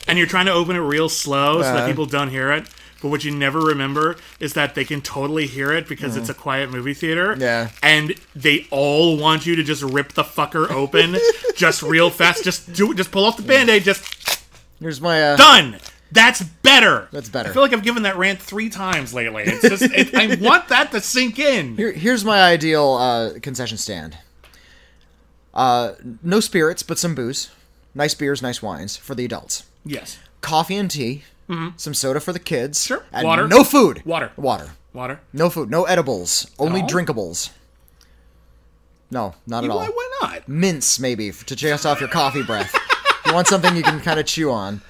And you're trying to open it real slow so that people don't hear it. But what you never remember is that they can totally hear it because it's a quiet movie theater. Yeah. And they all want you to just rip the fucker open [laughs] just real fast. Just do it. just pull off the band-aid, just here's my uh, done. That's better. That's better. I feel like I've given that rant three times lately. It's just it, I [laughs] want that to sink in. Here, here's my ideal uh, concession stand. Uh, no spirits, but some booze. Nice beers, nice wines for the adults. Yes. Coffee and tea. Some soda for the kids. Mm-hmm. Sure. And Water. No food. Water. Water. Water. No food. No edibles. Only all? drinkables. No, not at all. Why, why not? Mints, maybe, to chase off your coffee breath. you want something you can kind of chew on.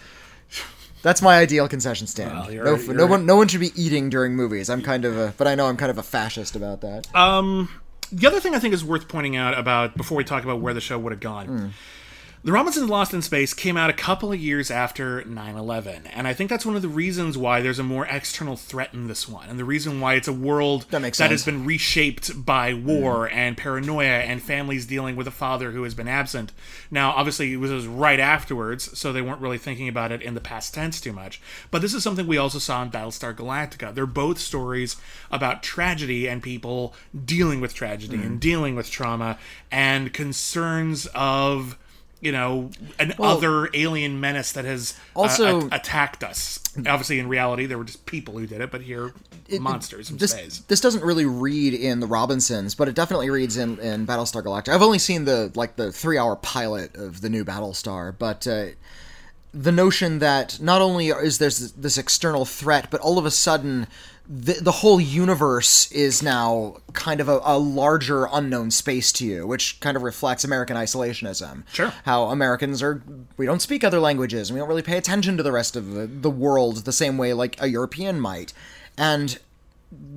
That's my ideal concession stand. Well, no, no one, no one should be eating during movies. I'm kind of a, but I know I'm kind of a fascist about that. Uh, The other thing I think is worth pointing out about before we talk about where the show would have gone. The Robinsons Lost in Space came out a couple of years after 9 11. And I think that's one of the reasons why there's a more external threat in this one. And the reason why it's a world That makes has been reshaped by war and paranoia and families dealing with a father who has been absent. Now, obviously, it was, it was right afterwards, so they weren't really thinking about it in the past tense too much. But this is something we also saw in Battlestar Galactica. They're both stories about tragedy and people dealing with tragedy Mm. and dealing with trauma and concerns of you know an other alien menace that has uh, Also- a- attacked us obviously in reality there were just people who did it but here monsters from this space this doesn't really read in the Robinsons, but it definitely reads in, in Battlestar Galactica. I've only seen the like the three hour pilot of the new Battlestar, but uh, the notion that not only is there this external threat, but all of a sudden the, the whole universe is now kind of a, a larger unknown space to you, which kind of reflects American isolationism. Sure. How Americans are, we don't speak other languages, and we don't really pay attention to the rest of the, the world the same way like a European might. And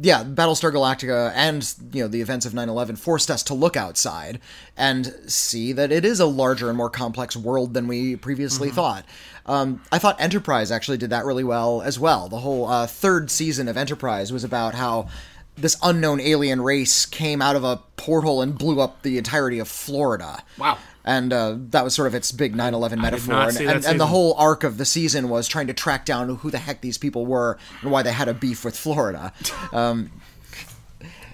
yeah, Battlestar Galactica and you know the events of 9/11 forced us to look outside and see that it is a larger and more complex world than we previously thought. Um, I thought Enterprise actually did that really well as well. The whole uh, third season of Enterprise was about how this unknown alien race came out of a portal and blew up the entirety of Florida. Wow. And uh, that was sort of its big 9/11 metaphor, and, and, and the whole arc of the season was trying to track down who the heck these people were and why they had a beef with Florida. Um, [laughs]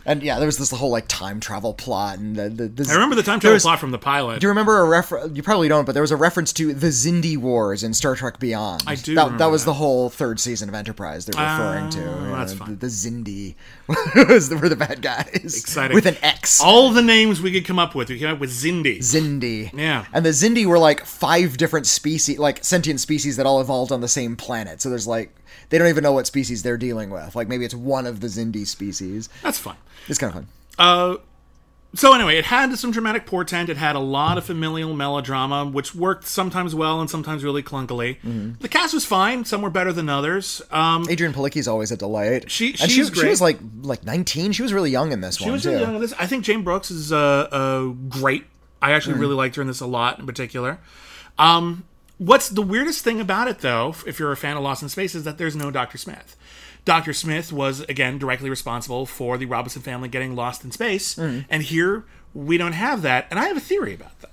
and yeah, there was this whole like time travel plot, and the, the, the i remember the time travel was- plot from the pilot Do you remember a refer? You probably don't, but there was a reference to the Xindi Wars in Star Trek Beyond. I do That, that was that. the whole third season of Enterprise they're referring to. Oh, Yeah, that's the, fine. the Xindi [laughs] was the, were the bad guys. Exciting. with an X. all the names we could come up with we came up with Xindi Xindi. Yeah. And the Xindi were like five different species, like sentient species that all evolved on the same planet. So there's like, they don't even know what species they're dealing with. Like maybe it's one of the Xindi species. that's fun It's kind of fun. Uh, so anyway, it had some dramatic portent. It had a lot of familial melodrama, which worked sometimes well and sometimes really clunkily. Mm-hmm. The cast was fine. Some were better than others. Um, Adrianne Palicki's always a delight. She- she, she great. was like like 19. She was really young in this she one She was too. really young in this. I think Jayne Brooks is uh, uh, great. I actually Mm-hmm. really liked her in this a lot, in particular. Um, what's the weirdest thing about it, though, if you're a fan of Lost in Space, is that there's no Doctor Smith. Dr. Smith was, again, directly responsible for the Robinson family getting lost in space. Mm-hmm. And here, we don't have that. And I have a theory about that.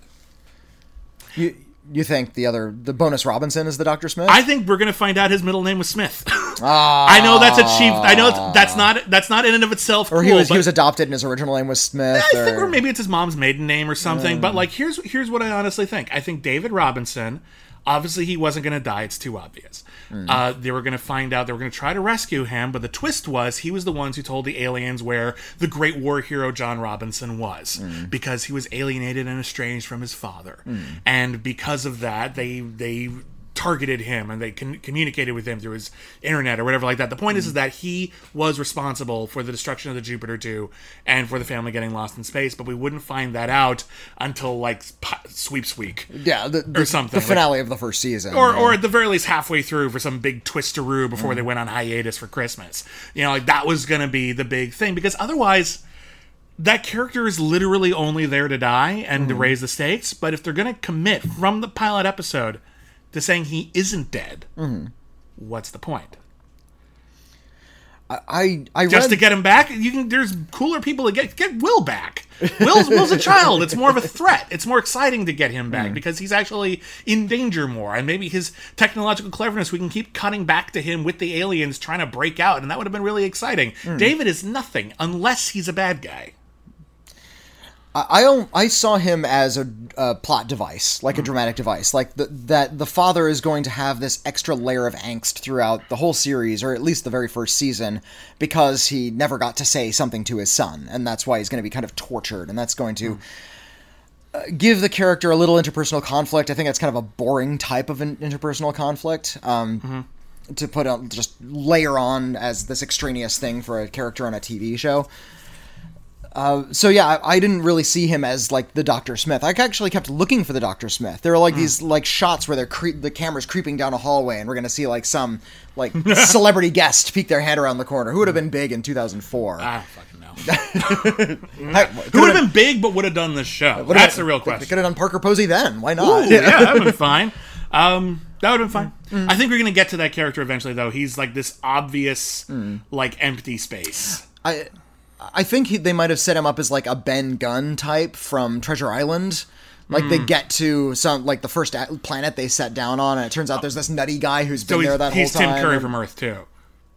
You you think the other the bonus Robinson is the Doctor Smith? I think we're gonna find out his middle name was Smith. [laughs] I know that's a cheap. I know that's not that's not in and of itself. or he cool, was he was adopted and his original name was Smith. I think, or- or maybe it's his mom's maiden name or something. But like, here's here's what I honestly think. I think David Robinson. Obviously, he wasn't going to die. It's too obvious. Hmm. Uh, they were going to find out. They were going to try to rescue him. But the twist was he was the ones who told the aliens where the great war hero John Robinson was hmm. because he was alienated and estranged from his father. Hmm. And because of that, they they targeted him and they con- communicated with him through his internet or whatever like that. The point is, is mm. that he was responsible for the destruction of the Jupiter 2 and for the family getting lost in space, but we wouldn't find that out until like sweeps week. yeah, the, the, something, the like- finale of the first season. Or, yeah. or at the very least halfway through for some big twisteroo before they mm. went on hiatus for Christmas. You know, like that was going to be the big thing because otherwise, that character is literally only there to die and to mm. raise the stakes. But if they're going to commit from the pilot episode to saying he isn't dead, what's the point? I I Just to get him back, you can. There's cooler people to get. Get Will back. [laughs] Will's Will's a child. It's more of a threat. It's more exciting to get him back because he's actually in danger more, and maybe his technological cleverness. We can keep cutting back to him with the aliens trying to break out, and that would have been really exciting. Hmm. David is nothing unless he's a bad guy. I I, I saw him as a, a plot device, like a dramatic device, like the, that the father is going to have this extra layer of angst throughout the whole series, or at least the very first season, because he never got to say something to his son, and that's why he's going to be kind of tortured, and that's going to. uh, Give the character a little interpersonal conflict. I think that's kind of a boring type of an interpersonal conflict. Um, To put on, just layer on as this extraneous thing for a character on a TV show Uh, so yeah, I, I didn't really see him as like the Doctor Smith. I actually kept looking for the Doctor Smith. There are like hmm. these like shots where they're cre- the camera's creeping down a hallway, and we're gonna see like some like [laughs] celebrity guest peek their head around the corner. Who would have been big in 2004? I fucking know. [laughs] Hmm. Who would have been big but would have done this show? That's the real question. could have done Parker Posey then. Why not? Ooh, yeah, that would have been [laughs] fine. Um, that would have been fine. Hmm. I think we're gonna get to that character eventually, though. He's like this obvious, like empty space. I I think he, they might have set him up as like a Ben Gunn type from Treasure Island. Like Hmm. they get to some like the first planet they set down on, and it turns out there's this nutty guy who's been there that whole time. He's Tim Curry from Earth too.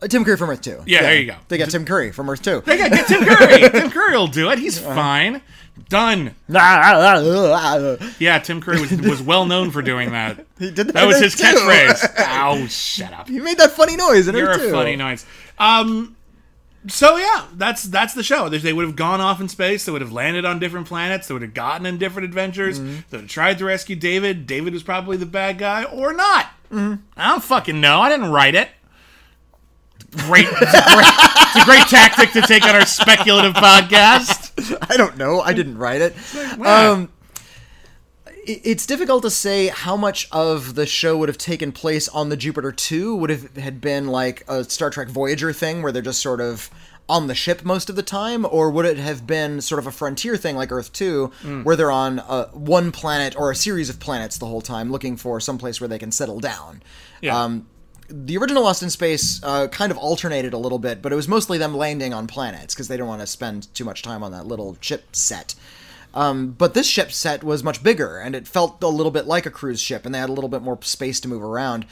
Uh, Tim Curry from Earth 2. Yeah, there you go. They got Tim Curry from Earth 2. They got get Tim [laughs] Curry. Tim Curry will do it. He's fine. Done. [laughs] Yeah, Tim Curry was, was well known for doing that. [laughs] He did that That was his catchphrase. Ow, shut up. He made that funny noise in You're her a funny noise. Um, so yeah, that's that's the show. They, would have gone off in space. They would have landed on different planets. They would have gotten in different adventures. Mm-hmm. They would have tried to rescue David. David was probably the bad guy or not. Mm-hmm. I don't fucking know. I didn't write it. Great, [laughs] it's a great, it's a great tactic to take on our speculative podcast. [laughs] I don't know. I didn't write it. Wow. Um, it- it's difficult to say how much of the show would have taken place on the Jupiter 2 would have had been like a Star Trek Voyager thing where they're just sort of on the ship most of the time or would it have been sort of a frontier thing like Earth 2 where they're on uh, one planet or a series of planets the whole time looking for some place where they can settle down. Yeah. Um, the original Lost in Space uh, kind of alternated a little bit, but it was mostly them landing on planets because they didn't want to spend too much time on that little ship set. Um, but this ship set was much bigger, and it felt a little bit like a cruise ship, and they had a little bit more space to move around.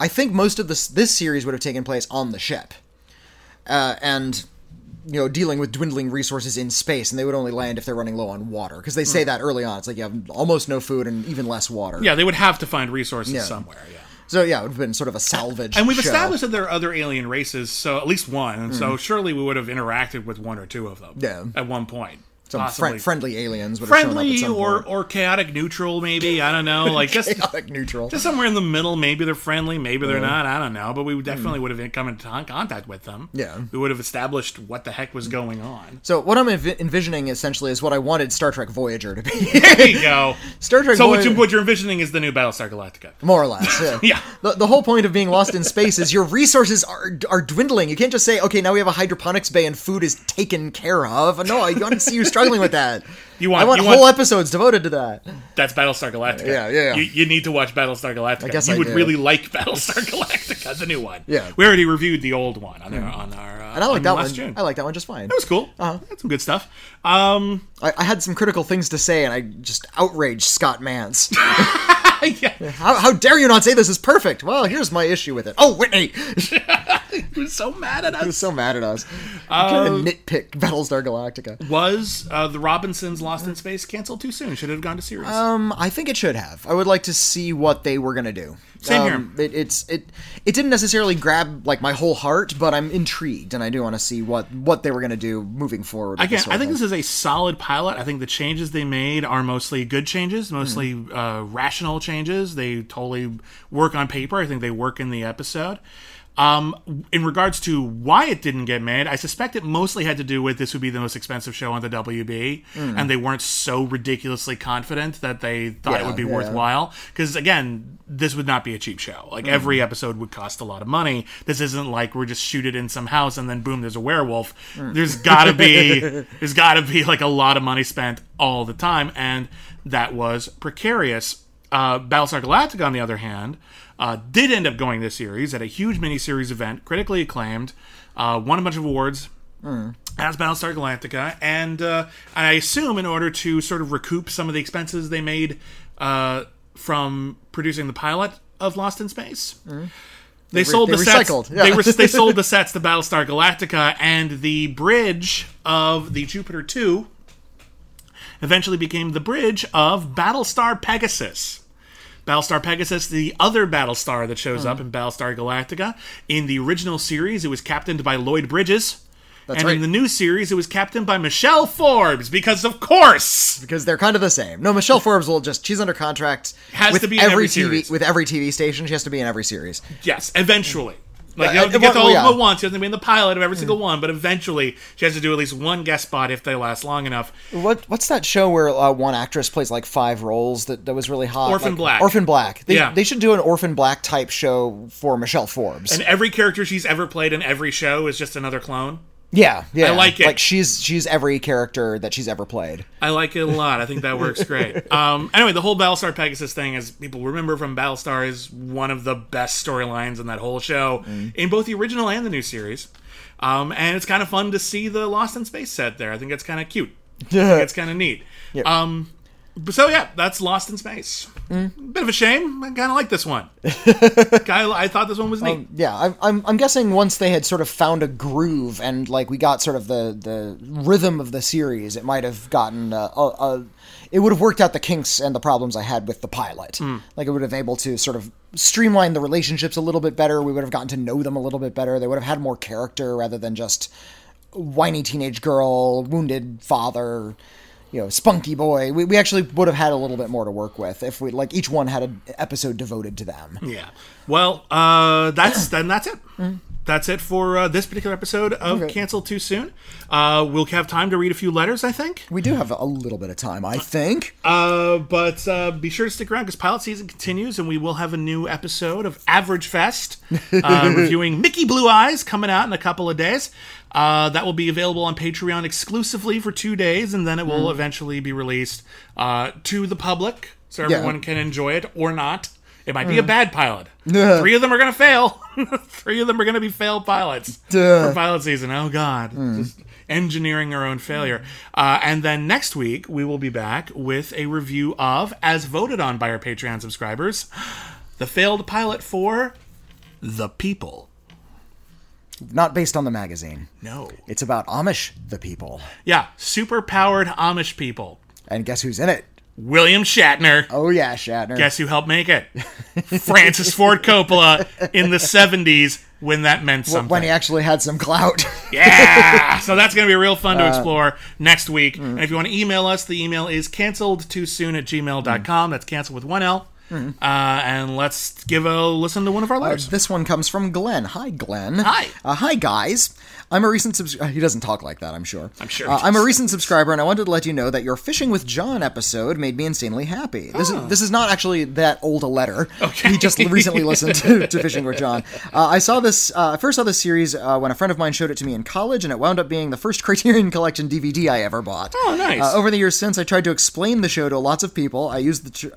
I think most of this this series would have taken place on the ship, uh, and you know dealing with dwindling resources in space, and they would only land if they're running low on water because they say that early on. It's like you have almost no food and even less water. yeah, they would have to find resources Yeah. somewhere. Yeah. So yeah, it would have been sort of a salvage. And we've show. established that there are other alien races, so at least one, and so surely we would have interacted with one or two of them. Mm. Yeah. At one point. Some friend, friendly aliens would have shown up at friendly or point. or chaotic neutral maybe i don't know like just chaotic neutral. just somewhere in the middle maybe they're friendly maybe they're Yeah. not i don't know but we would hmm. definitely would have come into contact with them Yeah. we would have established what the heck was going on So what I'm envi- envisioning essentially is what I wanted Star Trek Voyager to be. there you go [laughs] Star Trek so what, Voyager, you, what you're envisioning is the new battlestar galactica more or less. Yeah. [laughs] Yeah. The, the whole point of being lost in space is your resources are are dwindling. You can't just say, okay, now we have a hydroponics bay and food is taken care of. No, I want to see you struggling with that. [laughs] You want- I want you whole want- episodes devoted to that. that's battlestar galactica Yeah, yeah, yeah. You, you need to watch battlestar galactica I guess you I would do. really like [laughs] battlestar galactica the new one Yeah. we already reviewed the old one on our on our uh, And I like on that one. June. I like that one just fine. It was cool. Uh-huh. Had some good stuff. Um, I, I had some critical things to say, and I just outraged Scott Mantz. [laughs] [laughs] yeah, how, how dare you not say this is perfect? Well, here's my issue with it. Oh, Witney! [laughs] he was so mad at us. [laughs] He was so mad at us. Uh, kind of nitpick Battlestar Galactica. Was uh, the Robinsons Lost in Space canceled too soon? Should it have gone to series? Um, I think it should have. I would like to see what they were gonna do. Same here. um, It, it's it. It didn't necessarily grab like my whole heart, but I'm intrigued, and I do want to see what what they were gonna do moving forward. with Again, I think this is a solid pilot. I think the changes they made are mostly good changes, mostly Hmm. uh, rational changes. They totally work on paper. I think they work in the episode. Um, in regards to why it didn't get made, I suspect it mostly had to do with this would be the most expensive show on the WB, and they weren't so ridiculously confident that they thought it would be yeah. worthwhile. Because again, this would not be a cheap show. Like every episode would cost a lot of money. This isn't like we're just shoot it in some house and then boom, there's a werewolf. There's gotta be [laughs] there's gotta be like a lot of money spent all the time, and that was precarious. Uh, Battlestar Galactica, on the other hand, uh, did end up going this series at a huge miniseries event, critically acclaimed, uh, won a bunch of awards as Battlestar Galactica, and uh, I assume in order to sort of recoup some of the expenses they made uh, from producing the pilot of Lost in Space. They, sold they the sets. recycled, They, yeah. were, they [laughs] sold the sets to Battlestar Galactica, and the bridge of the Jupiter Two eventually became the bridge of Battlestar Pegasus. Battlestar Pegasus, the other Battlestar that shows Hmm. up in Battlestar Galactica. In the original series, it was captained by Lloyd Bridges. and right. in the new series, it was captained by Michelle Forbes, because of course. because they're kind of the same. No, Michelle [laughs] Forbes will just she's under contract Has with to be in every TV series. with every TV station. She has to be in every series. Yes, eventually. Like, you don't have to get the well, whole yeah. at once. She doesn't be in the pilot of every single one, but eventually she has to do at least one guest spot if they last long enough. What what's that show where uh, one actress plays like five roles that, that was really hot? Orphan Like, Black. Orphan Black. They, Yeah. they should do an Orphan Black type show for Michelle Forbes. And every character she's ever played in every show is just another clone. Yeah, yeah. I like it. Like she's she's every character that she's ever played. I like it a lot. I think that works great. [laughs] Um, anyway, the whole Battlestar Pegasus thing, as people remember from Battlestar, is one of the best storylines in that whole show, in both the original and the new series. Um, and it's kind of fun to see the Lost in Space set there. I think it's kind of cute. [laughs] Yeah, it's kind of neat. Um, but so yeah, that's Lost in Space. Mm. Bit of a shame. I kind of like this one. [laughs] I, I thought this one was neat. Um, yeah, I'm, I'm I'm guessing once they had sort of found a groove and like we got sort of the the rhythm of the series, it might have gotten uh, a, a it would have worked out the kinks and the problems I had with the pilot. Mm. Like it would have been able to sort of streamline the relationships a little bit better. We would have gotten to know them a little bit better. They would have had more character rather than just whiny teenage girl, wounded father, you know, spunky boy. We, we actually would have had a little bit more to work with if we like each one had an episode devoted to them. Yeah. Well, uh, that's [coughs] then that's it. That's it for uh, this particular episode of Okay. Cancel Too Soon. Uh, we'll have time to read a few letters, I think. We do have a little bit of time, I think. Uh, but uh, be sure to stick around because pilot season continues, and we will have a new episode of Average Fest uh, [laughs] reviewing Mickey Blue Eyes coming out in a couple of days. Uh, that will be available on Patreon exclusively for two days, and then it will eventually be released uh, to the public so Yeah. everyone can enjoy it or not. It might be a bad pilot. Three of them are going to fail. [laughs] Three of them are going to be failed pilots Duh. for pilot season. Oh God, just engineering our own failure. Uh, and then next week we will be back with a review of, as voted on by our Patreon subscribers, [gasps] the failed pilot for the people. Not based on the magazine. No. It's about Amish the people. Yeah, super powered Amish people. And guess who's in it? William Shatner. Oh yeah, Shatner. Guess who helped make it? Francis Ford Coppola in the 70s when that meant something. when he actually had some clout. [laughs] Yeah. so that's going to be real fun Uh, to explore next week. mm. And if you want to email us, the email is canceled too soon at gmail.com. That's canceled with one L. Mm. Uh, and let's give a listen to one of our letters. this one comes from Glenn. Hi, Glenn. Hi. Uh, hi, guys. I'm a recent subscriber. He doesn't talk like that, I'm sure. I'm sure Uh, I'm a recent subscriber, and I wanted to let you know that your Fishing with John episode made me insanely happy. This is this is not actually that old a letter. Okay. He just recently [laughs] listened to, to Fishing with John. Uh, I saw this. Uh, I first saw this series uh, when a friend of mine showed it to me in college, and it wound up being the first [laughs] Criterion Collection DVD I ever bought. Oh, nice. Uh, over the years since, I tried to explain the show to lots of people. I used the. Tr-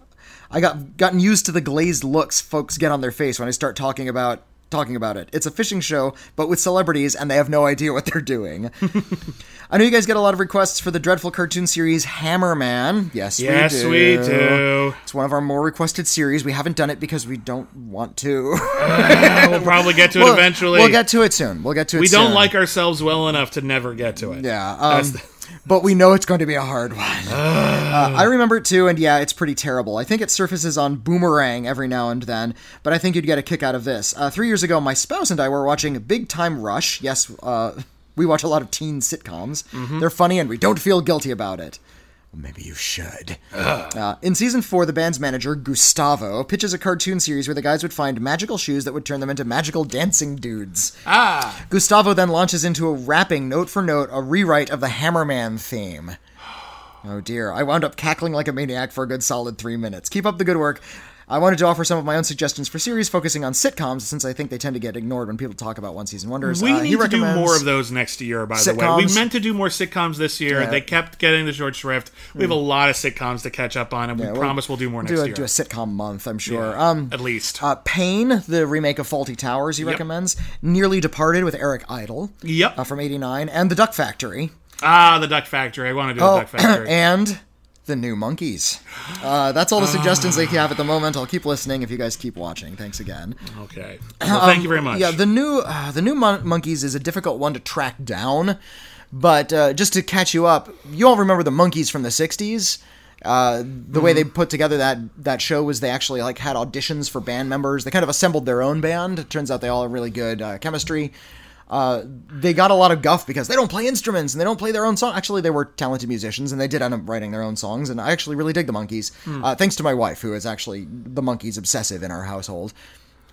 I got gotten used to the glazed looks folks get on their face when I start talking about talking about it. It's a fishing show, but with celebrities, and they have no idea what they're doing. [laughs] I know you guys get a lot of requests for the dreadful cartoon series Hammerman. Yes, yes, we do. we do. It's one of our more requested series. We haven't done it because we don't want to. we'll probably get to it We'll- eventually. We'll get to it soon. We'll get to it we soon. don't like ourselves well enough to never get to it. Yeah, um, That's the- but we know it's going to be a hard one. Uh, I remember it too, and yeah, it's pretty terrible. I think it surfaces on Boomerang every now and then, but I think you'd get a kick out of this. Uh, three years ago, my spouse and I were watching Big Time Rush. Yes, uh, we watch a lot of teen sitcoms. They're funny, and we don't feel guilty about it. Maybe you should. Uh, in season four, the band's manager, Gustavo, pitches a cartoon series where the guys would find magical shoes that would turn them into magical dancing dudes. Ah, Gustavo then launches into a rapping note for note a rewrite of the Hammerman theme. [gasps] Oh dear, I wound up cackling like a maniac for a good solid three minutes. Keep up the good work. I wanted to offer some of my own suggestions for series focusing on sitcoms, since I think they tend to get ignored when people talk about one season wonders. we Uh, need to do more of those next year, by the way. We meant to do more sitcoms this year. Yeah. They kept getting the short shrift. We have a lot of sitcoms to catch up on, and we we'll promise we'll do more next Do a, year. do a sitcom month, I'm sure. Yeah, Um, at least. uh, Payne, the remake of Fawlty Towers, he recommends. Nearly Departed with Eric Idle. Yep. Uh, from '89, and The Duck Factory. ah, the Duck Factory. I want to do the Oh, Duck Factory. [clears throat] and the new Monkees. Uh, that's all the suggestions they have at the moment. I'll keep listening if you guys keep watching. Thanks again. okay. Well, thank you very much. Um, Yeah, the new uh, the new mon- Monkees is a difficult one to track down But uh, just to catch you up, you all remember the Monkees from the '60s. Uh, the way they put together that that show was they actually like had auditions for band members. They kind of assembled their own band. It turns out they all have really good uh, chemistry. Uh, they got a lot of guff because they don't play instruments and they don't play their own song. Actually, they were talented musicians and they did end up writing their own songs. And I actually really dig the Monkees, uh, thanks to my wife, who is actually the Monkees obsessive in our household.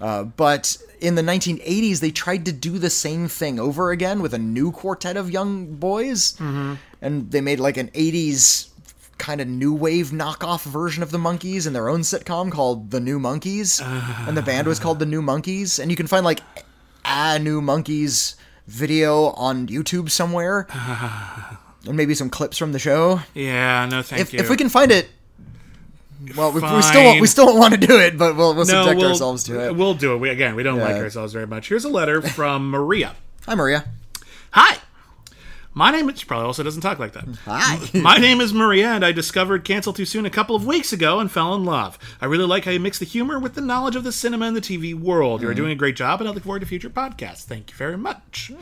Uh, but in the 1980s, they tried to do the same thing over again with a new quartet of young boys, and they made like an 80s kind of new wave knockoff version of the Monkees in their own sitcom called The New Monkees, [sighs] and the band was called The New Monkees, and you can find like a New Monkees video on YouTube somewhere, [laughs] and maybe some clips from the show. Yeah, no, thank If, you. if we can find it. Well, we, we still won't, we still don't want to do it, but we'll, we'll no, subject we'll, ourselves to it. We'll do it. We, again, we don't like ourselves very much. Here's a letter from Maria. Hi, Maria. Hi. My name is. She probably also doesn't talk like that. Hi. [laughs] My name is Maria, and I discovered Cancel Too Soon a couple of weeks ago and fell in love. I really like how you mix the humor with the knowledge of the cinema and the TV world. You're mm-hmm. doing a great job, and I look forward to future podcasts. Thank you very much.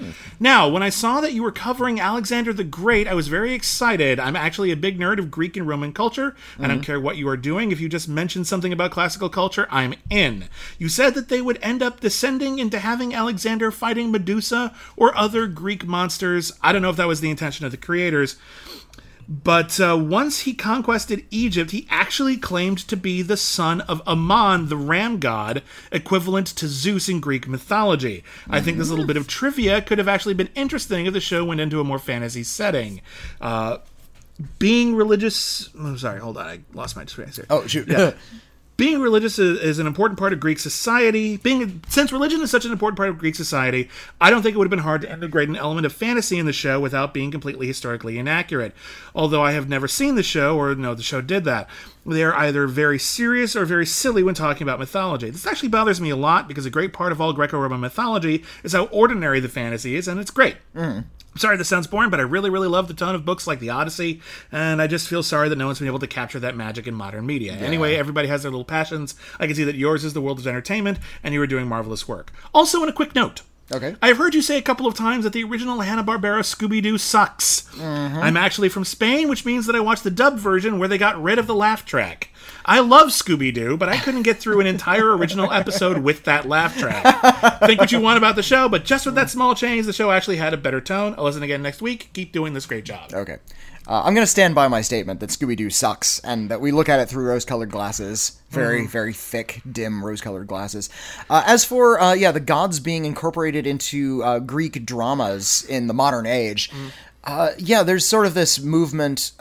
Now, when I saw that you were covering Alexander the Great, I was very excited. I'm actually a big nerd of Greek and Roman culture. I don't mm-hmm. care what you are doing. If you just mention something about classical culture, I'm in. You said that they would end up descending into having Alexander fighting Medusa or other Greek monsters. I don't know if that was the intention of the creators. But uh, once he conquested Egypt, he actually claimed to be the son of Amon, the ram god, equivalent to Zeus in Greek mythology. I think this little bit of trivia could have actually been interesting if the show went into a more fantasy setting. Uh, being religious. I'm sorry, hold on. I lost my train here. Oh, shoot. [laughs] being religious is, is an important part of Greek society. Being since religion is such an important part of Greek society, I don't think it would have been hard to integrate an element of fantasy in the show without being completely historically inaccurate. Although I have never seen the show or know the show did that. They are either very serious or very silly when talking about mythology. This actually bothers me a lot because a great part of all Greco-Roman mythology is how ordinary the fantasy is, and it's great. I'm sorry this sounds boring, but I really, really love the tone of books like The Odyssey, and I just feel sorry that no one's been able to capture that magic in modern media. Anyway, everybody has their little passions. I can see that yours is the world of entertainment, and you are doing marvelous work. Also, in a quick note. Okay. I've heard you say a couple of times that the original Hanna-Barbera Scooby-Doo sucks. Mm-hmm. I'm actually from Spain, which means that I watched the dubbed version where they got rid of the laugh track. I love Scooby-Doo, but I couldn't get through an entire original episode with that laugh track. [laughs] Think what you want about the show, but just with that small change, the show actually had a better tone. I'll listen again next week. Keep doing this great job. Okay. Uh, I'm going to stand by my statement that Scooby Doo sucks and that we look at it through rose colored glasses. Very, very thick, dim rose colored glasses. Uh, as for, uh, yeah, the gods being incorporated into uh, Greek dramas in the modern age, uh, yeah, there's sort of this movement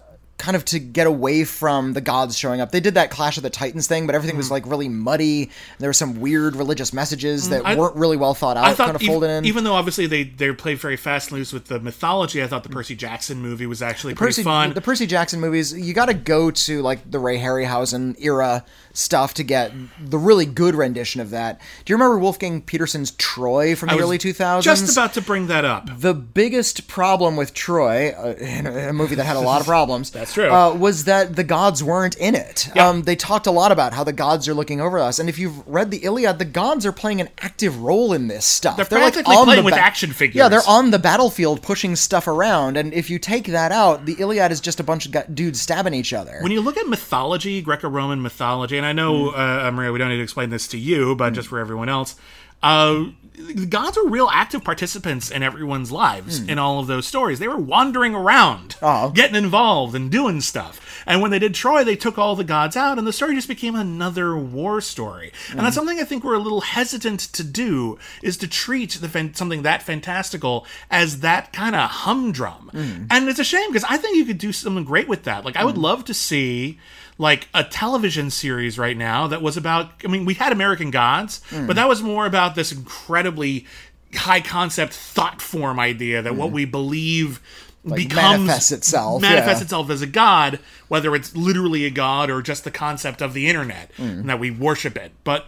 kind of to get away from the gods showing up. They did that Clash of the Titans thing, but everything was mm. like really muddy. There were some weird religious messages mm, that I- weren't really well thought out, I thought kind of ev- folded in. even though obviously they they played very fast and loose with the mythology, I thought the mm. Percy Jackson movie was actually pretty Percy, fun. The Percy Jackson movies, you got to go to like the Ray Harryhausen era stuff to get the really good rendition of that. Do you remember Wolfgang Petersen's Troy from the early 2000s? Just about to bring that up. the biggest problem with Troy, uh, in [laughs] a, a movie that had a lot of problems, [laughs] That's true. uh, was that the gods weren't in it. Yeah. Um, they talked a lot about how the gods are looking over us, and if you've read the Iliad, the gods are playing an active role in this stuff. They're practically playing the with action figures. Yeah, they're on the battlefield pushing stuff around, and if you take that out, the Iliad is just a bunch of dudes stabbing each other. When you look at mythology, Greco-Roman mythology, and I know, uh, Maria, we don't need to explain this to you, but just for everyone else, uh, the gods were real active participants in everyone's lives hmm. in all of those stories. They were wandering around, Oh. getting involved and doing stuff. And when they did Troy, they took all the gods out, and the story just became another war story. And that's hmm. something I think we're a little hesitant to do is to treat the fan- something that fantastical as that kind of humdrum. Hmm. And it's a shame because I think you could do something great with that. Like I would love to see like a television series right now that was about I mean we had American Gods, but that was more about this incredibly high concept thought form idea that what we believe becomes manifests itself, manifests yeah. itself as a god, whether it's literally a god or just the concept of the internet Mm. and that we worship it. But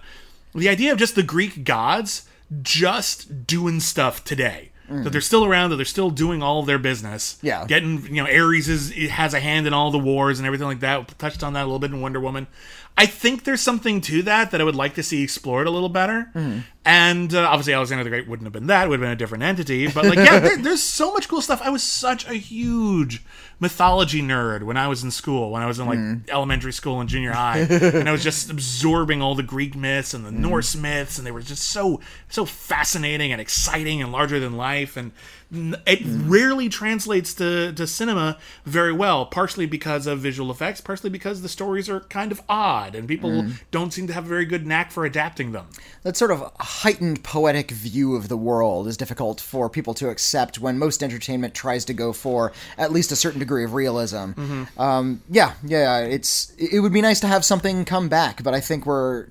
the idea of just the Greek gods just doing stuff today. That they're still around, that they're still doing all of their business. Mm. Yeah. Getting, you know, Ares is has a hand in all the wars and everything like that. We touched on that a little bit in Wonder Woman. I think there's something to that that I would like to see explored a little better. Mm. And uh, obviously, Alexander the Great wouldn't have been that; it would have been a different entity. But like, yeah, [laughs] there, there's so much cool stuff. I was such a huge mythology nerd when I was in school, when I was in like elementary school and junior high, [laughs] and I was just absorbing all the Greek myths and the Norse myths, and they were just so so fascinating and exciting and larger than life. And it rarely translates to to cinema very well, partially because of visual effects, partially because the stories are kind of odd and people don't seem to have a very good knack for adapting them. that sort of heightened poetic view of the world is difficult for people to accept when most entertainment tries to go for at least a certain degree of realism. Um, yeah, yeah, it's it would be nice to have something come back, but I think we're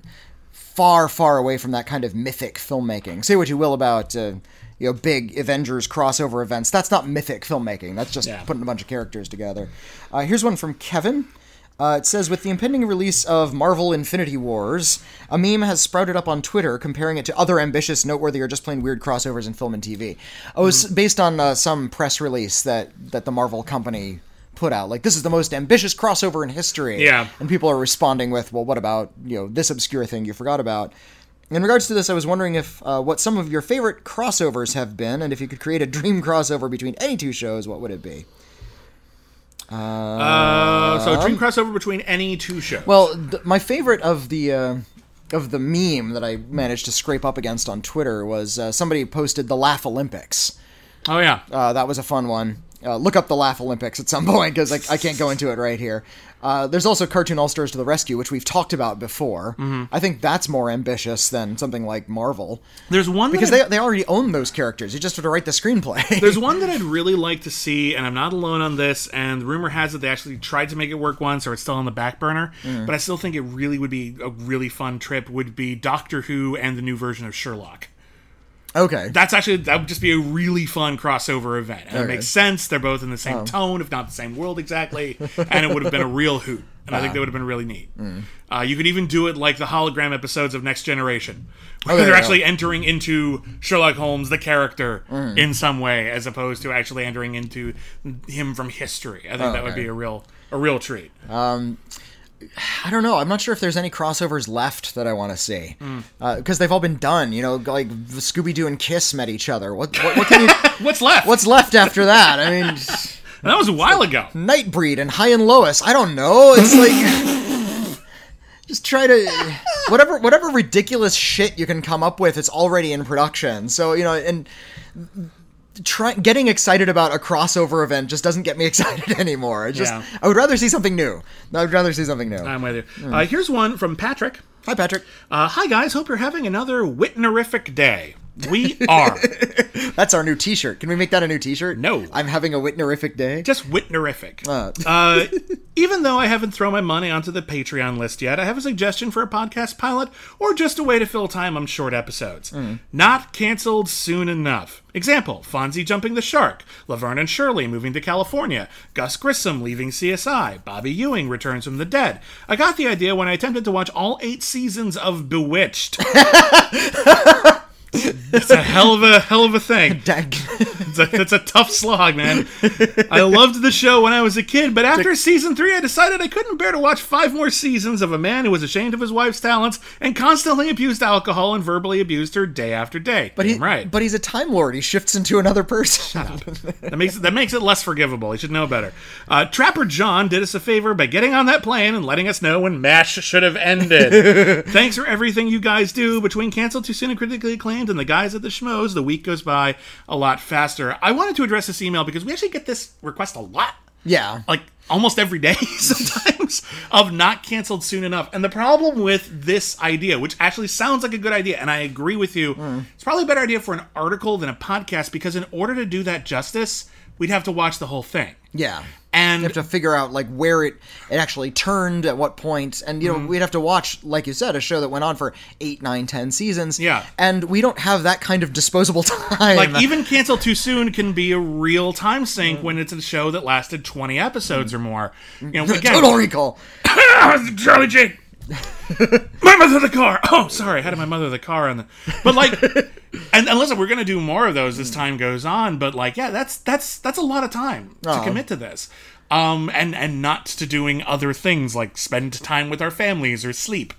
far, far away from that kind of mythic filmmaking. Say what you will about. Uh, you know, big Avengers crossover events. That's not mythic filmmaking. That's just Yeah. putting a bunch of characters together. Uh, here's one from Kevin. Uh, it says, with the impending release of Marvel Infinity Wars, a meme has sprouted up on Twitter comparing it to other ambitious, noteworthy, or just plain weird crossovers in film and TV. Oh, it's based on uh, some press release that, that the Marvel company put out. Like, this is the most ambitious crossover in history. Yeah. And people are responding with, well, what about, you know, this obscure thing you forgot about? In regards to this, I was wondering if uh, what some of your favorite crossovers have been, and if you could create a [laughs] dream crossover between any two shows, what would it be? Uh, so dream crossover between any two shows. Well, th- my favorite of the uh, of the meme that I managed to scrape up against on Twitter was uh, somebody posted the Laugh Olympics. oh yeah, Uh, that was a fun one. Uh, look up the Laugh Olympics at some [laughs] point because I, I can't go into it right here. Uh, there's also Cartoon All Stars to the Rescue, which we've talked about before. I think that's more ambitious than something like Marvel there's one because they, they already own those characters. You just have to write the screenplay. [laughs] There's one that I'd [laughs] really like to see, and I'm not alone on this. And rumor has it they actually tried to make it work once, or it's still on the back burner. But I still think it really would be a really fun trip. Would be Doctor Who and the new version of Sherlock. Okay. That's actually that would just be a really fun crossover event, and it makes sense. They're both in the same oh. tone, if not the same world exactly, [laughs] and it would have been a real hoot. And I think that would have been really neat. Mm. Uh, you could even do it like the hologram episodes of Next Generation, oh, where there they're you actually entering into Sherlock Holmes, the character, mm. in some way, as opposed to actually entering into him from history. I think oh, that would okay. be a real a real treat. Um, I don't know. I'm not sure if there's any crossovers left that I want to see uh, because they've all been done. You know, like Scooby Doo and Kiss met each other. What what, what can you? [laughs] What's left? what's left after that? I mean, [laughs] that was a while ago. Nightbreed and Hi and Lois. I don't know. It's like [laughs] just try to whatever whatever ridiculous shit you can come up with. It's already in production. So you know and. Try, getting excited about a crossover event just doesn't get me [laughs] excited anymore. Just Yeah. I would rather see something new. I would rather see something new. I'm with you. Uh, here's one from Patrick. Hi, Patrick. Uh, hi guys, hope you're having another Whitnerific day. We [laughs] are. That's our new T-shirt. Can we make that a new T-shirt? No. I'm having a Whitnerific day. Just Whitnerific. Uh. Uh, even though I haven't thrown my money onto the Patreon list yet, I have a suggestion for a podcast pilot or just a way to fill time on short episodes. Not canceled soon enough. Example Fonzie jumping the shark, Laverne and Shirley moving to California, Gus Grissom leaving CSI, Bobby Ewing returns from the dead. I got the idea when I attempted to watch all eight seasons of Bewitched. [laughs] [laughs] it's a hell of a hell of a thing. [laughs] It's a, it's a tough slog, man. I loved the show when I was a kid, but after season three, I decided I couldn't bear to watch five more seasons of a man who was ashamed of his wife's talents and constantly abused alcohol and verbally abused her day after day. but he, right. but he's a time lord. He shifts into another person. that makes that makes it less forgivable. He should know better. Uh, Trapper John did us a favor by getting on that plane and letting us know when Mash should have ended. [laughs] Thanks for everything you guys do between canceled too soon and critically acclaimed and the guys at the schmoes. The week goes by a lot faster. I wanted to address this email because we actually get this request a lot yeah. like almost every day [laughs] sometimes of not canceled soon enough. And the problem with this idea, which actually sounds like a good idea, and I agree with you, hmm. it's probably a better idea for an article than a podcast because in order to do that justice, we'd have to watch the whole thing. Yeah. And You have to figure out like where it it actually turned at what point, and you know Mm-hmm. we'd have to watch, like you said, a show that went on for eight, nine, ten seasons. Yeah. and we don't have that kind of disposable [laughs] time. like even cancel too soon can be a real time sink when it's a show that lasted 20 episodes or more. You know, [laughs] again, Total Recall. [coughs] Charlie. My mother the car. Oh, sorry, I had my mother the car on the. But like, [laughs] and, and listen, we're gonna do more of those as time goes on. But like, yeah, that's that's that's a lot of time to Oh. commit to this, um, and and not to doing other things like spend time with our families or sleep.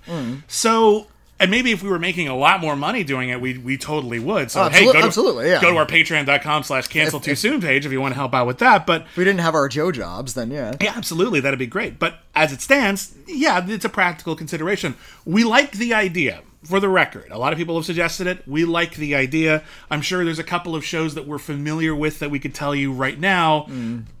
So And maybe if we were making a lot more money doing it, we we totally would. So Oh, hey, go to, absolutely, yeah. go to our patreon.com slash cancel too soon page if you want to help out with that. But If we didn't have our Joe jobs, then yeah. yeah, absolutely, that'd be great. But as it stands, yeah, it's a practical consideration. We like the idea. For the record, a lot of people have suggested it. We like the idea. I'm sure there's a couple of shows that we're familiar with that we could tell you right now,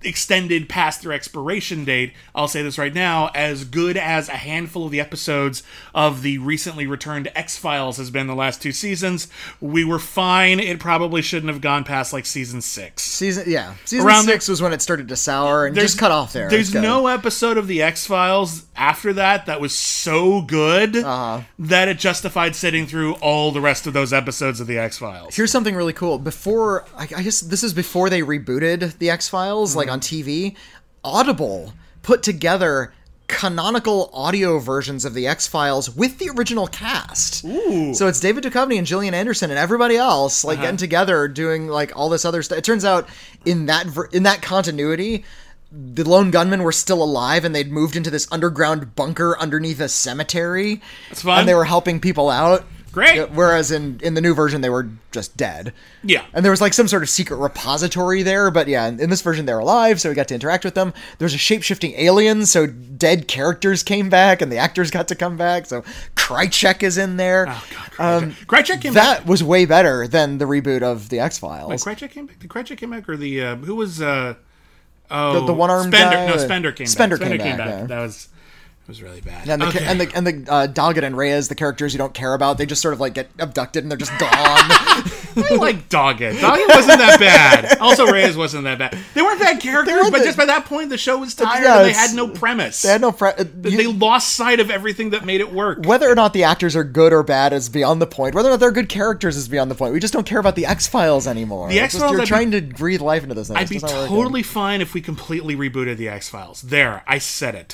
extended past their expiration date. I'll say this right now as good as a handful of the episodes of the recently returned X Files has been the last two seasons, we were fine. It probably shouldn't have gone past like season six. Season yeah, season Around six was when it started to sour and just cut off there. There's no episode of the X Files after that that was so good Uh-huh. that it justified sitting through all the rest of those episodes of the X Files. Here's something really cool. Before, I, I guess this is before they rebooted the X Files, like mm-hmm. on TV. Audible put together canonical audio versions of the X Files with the original cast. Ooh. So it's David Duchovny and Gillian Anderson and everybody else like uh-huh. getting together doing like all this other stuff. It turns out in that ver- in that continuity. The lone gunmen were still alive, and they'd moved into this underground bunker underneath a cemetery. That's fun. And they were helping people out. Great. Whereas in in the new version, they were just dead. Yeah. And there was like some sort of secret repository there, but yeah, in, in this version they're alive, so we got to interact with them. There's a shape shifting alien, so dead characters came back, and the actors got to come back. So Krycek is in there. Oh, God, Krycek. Krycek came that back. was way better than the reboot of the X Files. Krycek came back. Did Krycek came back, or the uh, who was uh, oh The- the oh, one-armed Spender? guy? No, Spender came Spender back. Spender came back, yeah. That was it was really bad. and the Okay. and the and the uh, Doggett and Reyes, the characters you don't care about, they just sort of like get abducted and they're just gone. [laughs] I like Doggett. Doggett wasn't that bad. Also, Reyes wasn't that bad. They weren't bad characters, weren't but the- just by that point, the show was tired Yeah, and they had no premise. they had no. Pre- uh, they lost sight of everything that made it work. whether or not the actors are good or bad is beyond the point. Whether or not they're good characters is beyond the point. We just don't care about the X Files anymore. The X-Files, You're I'd be- trying to breathe life into this. I'd be totally fine if we completely rebooted the X Files. There, I said it.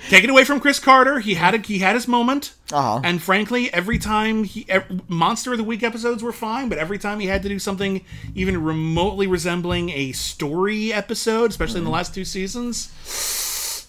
[laughs] Take it away from Chris Carter. He had a, he had his moment. Uh-huh. And frankly, every time he ev- Monster of the Week episodes were fine, but every time he had to do something even remotely resembling a story episode, especially in Mm-hmm. the last two seasons.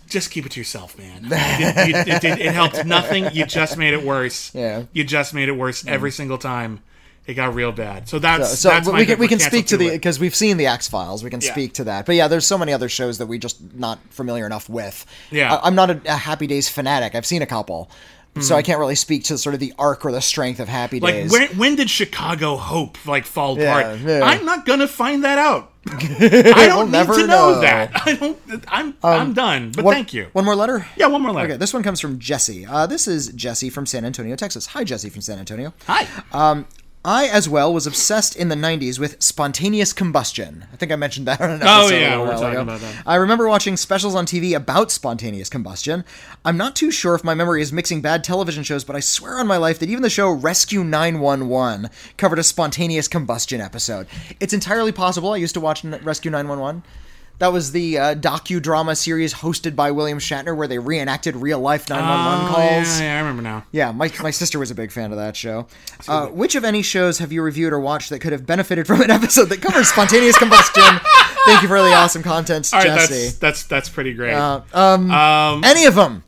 Just keep it to yourself, man. It, it, it, it- it helped [laughs] nothing. You just made it worse. Yeah. You just made it worse every single time. It got real bad. So that's So that's my we can we can speak to the because we've seen the X Files. We can Yeah. speak to that. But yeah, there's so many other shows that we just not familiar enough with. Yeah. I, am not a, a Happy Days fanatic. I've seen a couple, so I can't really speak to sort of the arc or the strength of Happy Hmm. Like Days. when when did Chicago Hope like fall Yeah, apart? yeah. I'm not gonna find that out. [laughs] I don't need never to know, know. that. I don't. I'm I'm done. But One- thank you. One more letter. Yeah, one more letter. Okay, this one comes from Jesse. Uh, this is Jesse from San Antonio, Texas. Hi, Jesse from San Antonio. Hi. I, as well, was obsessed in the 90s with spontaneous combustion. I think I mentioned that [laughs] on an oh, episode Oh, yeah, a we were talking ago. about that. I remember watching specials on TV about spontaneous combustion. I'm not too sure if my memory is mixing bad television shows, but I swear on my life that even the show Rescue 911 covered a spontaneous combustion episode. It's entirely possible. I used to watch Rescue 911. That was the uh, docudrama series hosted by William Shatner where they reenacted real life 911 Oh, calls. Yeah, yeah, I remember now. Yeah, my, my sister was a big fan of that show. Uh, which of any shows have you reviewed or watched that could have benefited from an episode that covers spontaneous combustion? Thank you for the awesome content, All right, Jesse. that's that's that's pretty great. Uh, um, um, any of them.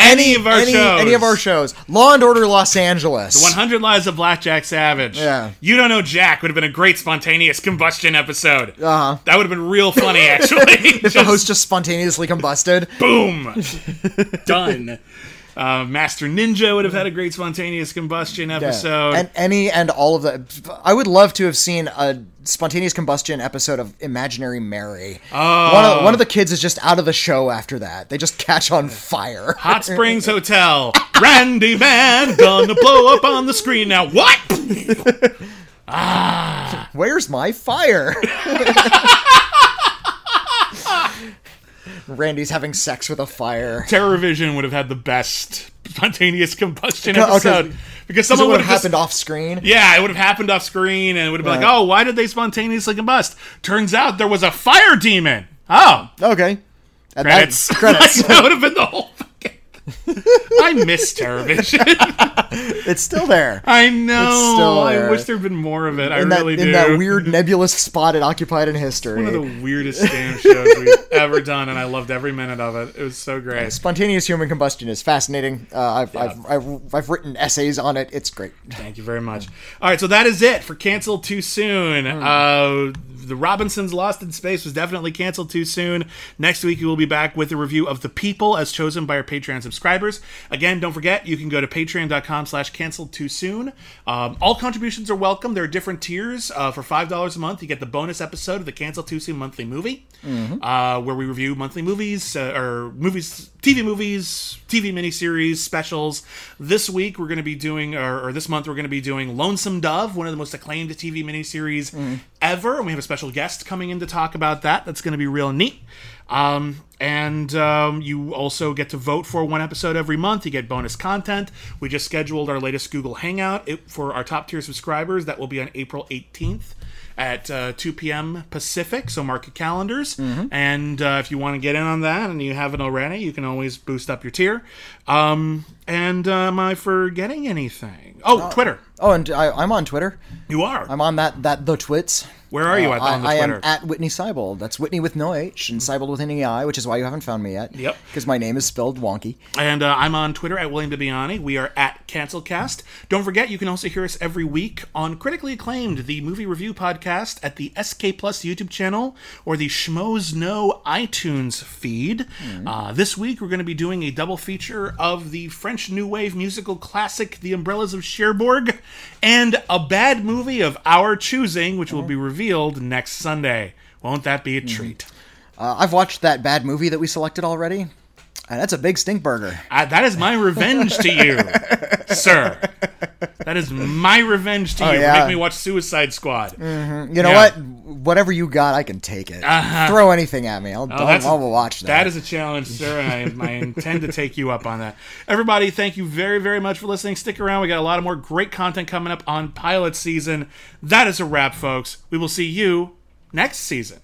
Any of our any, shows. Any of our shows. Law and Order Los Angeles. The 100 Lives of Blackjack Savage. Yeah. You Don't Know Jack would have been a great spontaneous combustion episode. Uh-huh. That would have been real funny, [laughs] actually. If the host just spontaneously combusted. boom, [laughs] done. Uh, Master Ninja would have had a great spontaneous combustion episode. And any and all of the. I would love to have seen a spontaneous combustion episode of Imaginary Mary. Oh. One of, one of the kids is just out of the show after that. They just catch on fire. Hot [laughs] Springs Hotel. Randy Man gonna blow up on the screen now. What? [laughs] ah. Where's my fire? [laughs] Randy's having sex with a fire. Terrorvision would have had the best spontaneous combustion Okay. episode because Because someone would have happened off screen. Yeah, it would have happened off screen, and it would have been Right. like, "Oh, why did they spontaneously combust?" Turns out there was a fire demon. Oh, Okay. And credits. [laughs] That, credits. that would have been the whole. [laughs] I miss Terrorvision. [laughs] It's still there. I know. still I wish there'd been more of it. I in that, really in do. that weird nebulous spot it occupied in history. One of the weirdest damn shows we've [laughs] ever done, and I loved every minute of it. It was so great. Spontaneous human combustion is fascinating. Uh, I've, I've, I've, I've written essays on it. It's great. Thank you very much. All right, so that is it for canceled too soon. Uh, the Robinsons Lost in Space was definitely canceled too soon. Next week we will be back with a review of The People as chosen by our Patreon subscribers. Again, don't forget you can go to patreon.com slash canceled too soon. Um, all contributions are welcome. There are different tiers. Uh, for $5 a month, you get the bonus episode of the Cancel Too Soon monthly movie, uh, where we review monthly movies uh, or movies, TV movies, TV miniseries, specials. This week we're going to be doing, or, or this month we're going to be doing Lonesome Dove, one of the most acclaimed TV miniseries ever, and we have a special guest coming in to talk about that. That's going to be real neat. Um, and um, you also get to vote for one episode every month. You get bonus content. We just scheduled our latest Google Hangout it, for our top tier subscribers. That will be on April 18th at uh, 2 p.m. Pacific. So mark your calendars. And uh, if you want to get in on that and you haven't already, you can always boost up your tier. Um, and uh, am I forgetting anything? Oh, Twitter. Oh, and I, I'm on Twitter. You are. I'm on that that the twits. Where are you at I, on the I am at Witney Seibold. That's Witney with no H and Seibold with an EI, which is why you haven't found me yet. Yep. Because my name is spelled wonky. And uh, I'm on Twitter at William Bibbiani. We are at Cancelcast. Don't forget, you can also hear us every week on critically acclaimed, the movie review podcast at the SK Plus YouTube channel or the Schmoes Know iTunes feed. Uh, this week, we're going to be doing a double feature of the French New Wave musical classic, The Umbrellas of Cherbourg, and a bad movie of our choosing, which will be revealed next Sunday. Won't that be a treat? Uh, I've watched that bad movie that we selected already, that's a big stink burger. Uh, that is my revenge to you, [laughs] sir. That is my revenge to you. Oh, yeah. Make me watch Suicide Squad. You know Yeah. what? Whatever you got, I can take it. Uh-huh. Throw anything at me. I'll, Oh, I'll, I'll watch that. That is a challenge, sir, and I, I intend to take you up on that. Everybody, thank you very, very much for listening. Stick around. We got a lot of more great content coming up on pilot season. That is a wrap, folks. We will see you next season.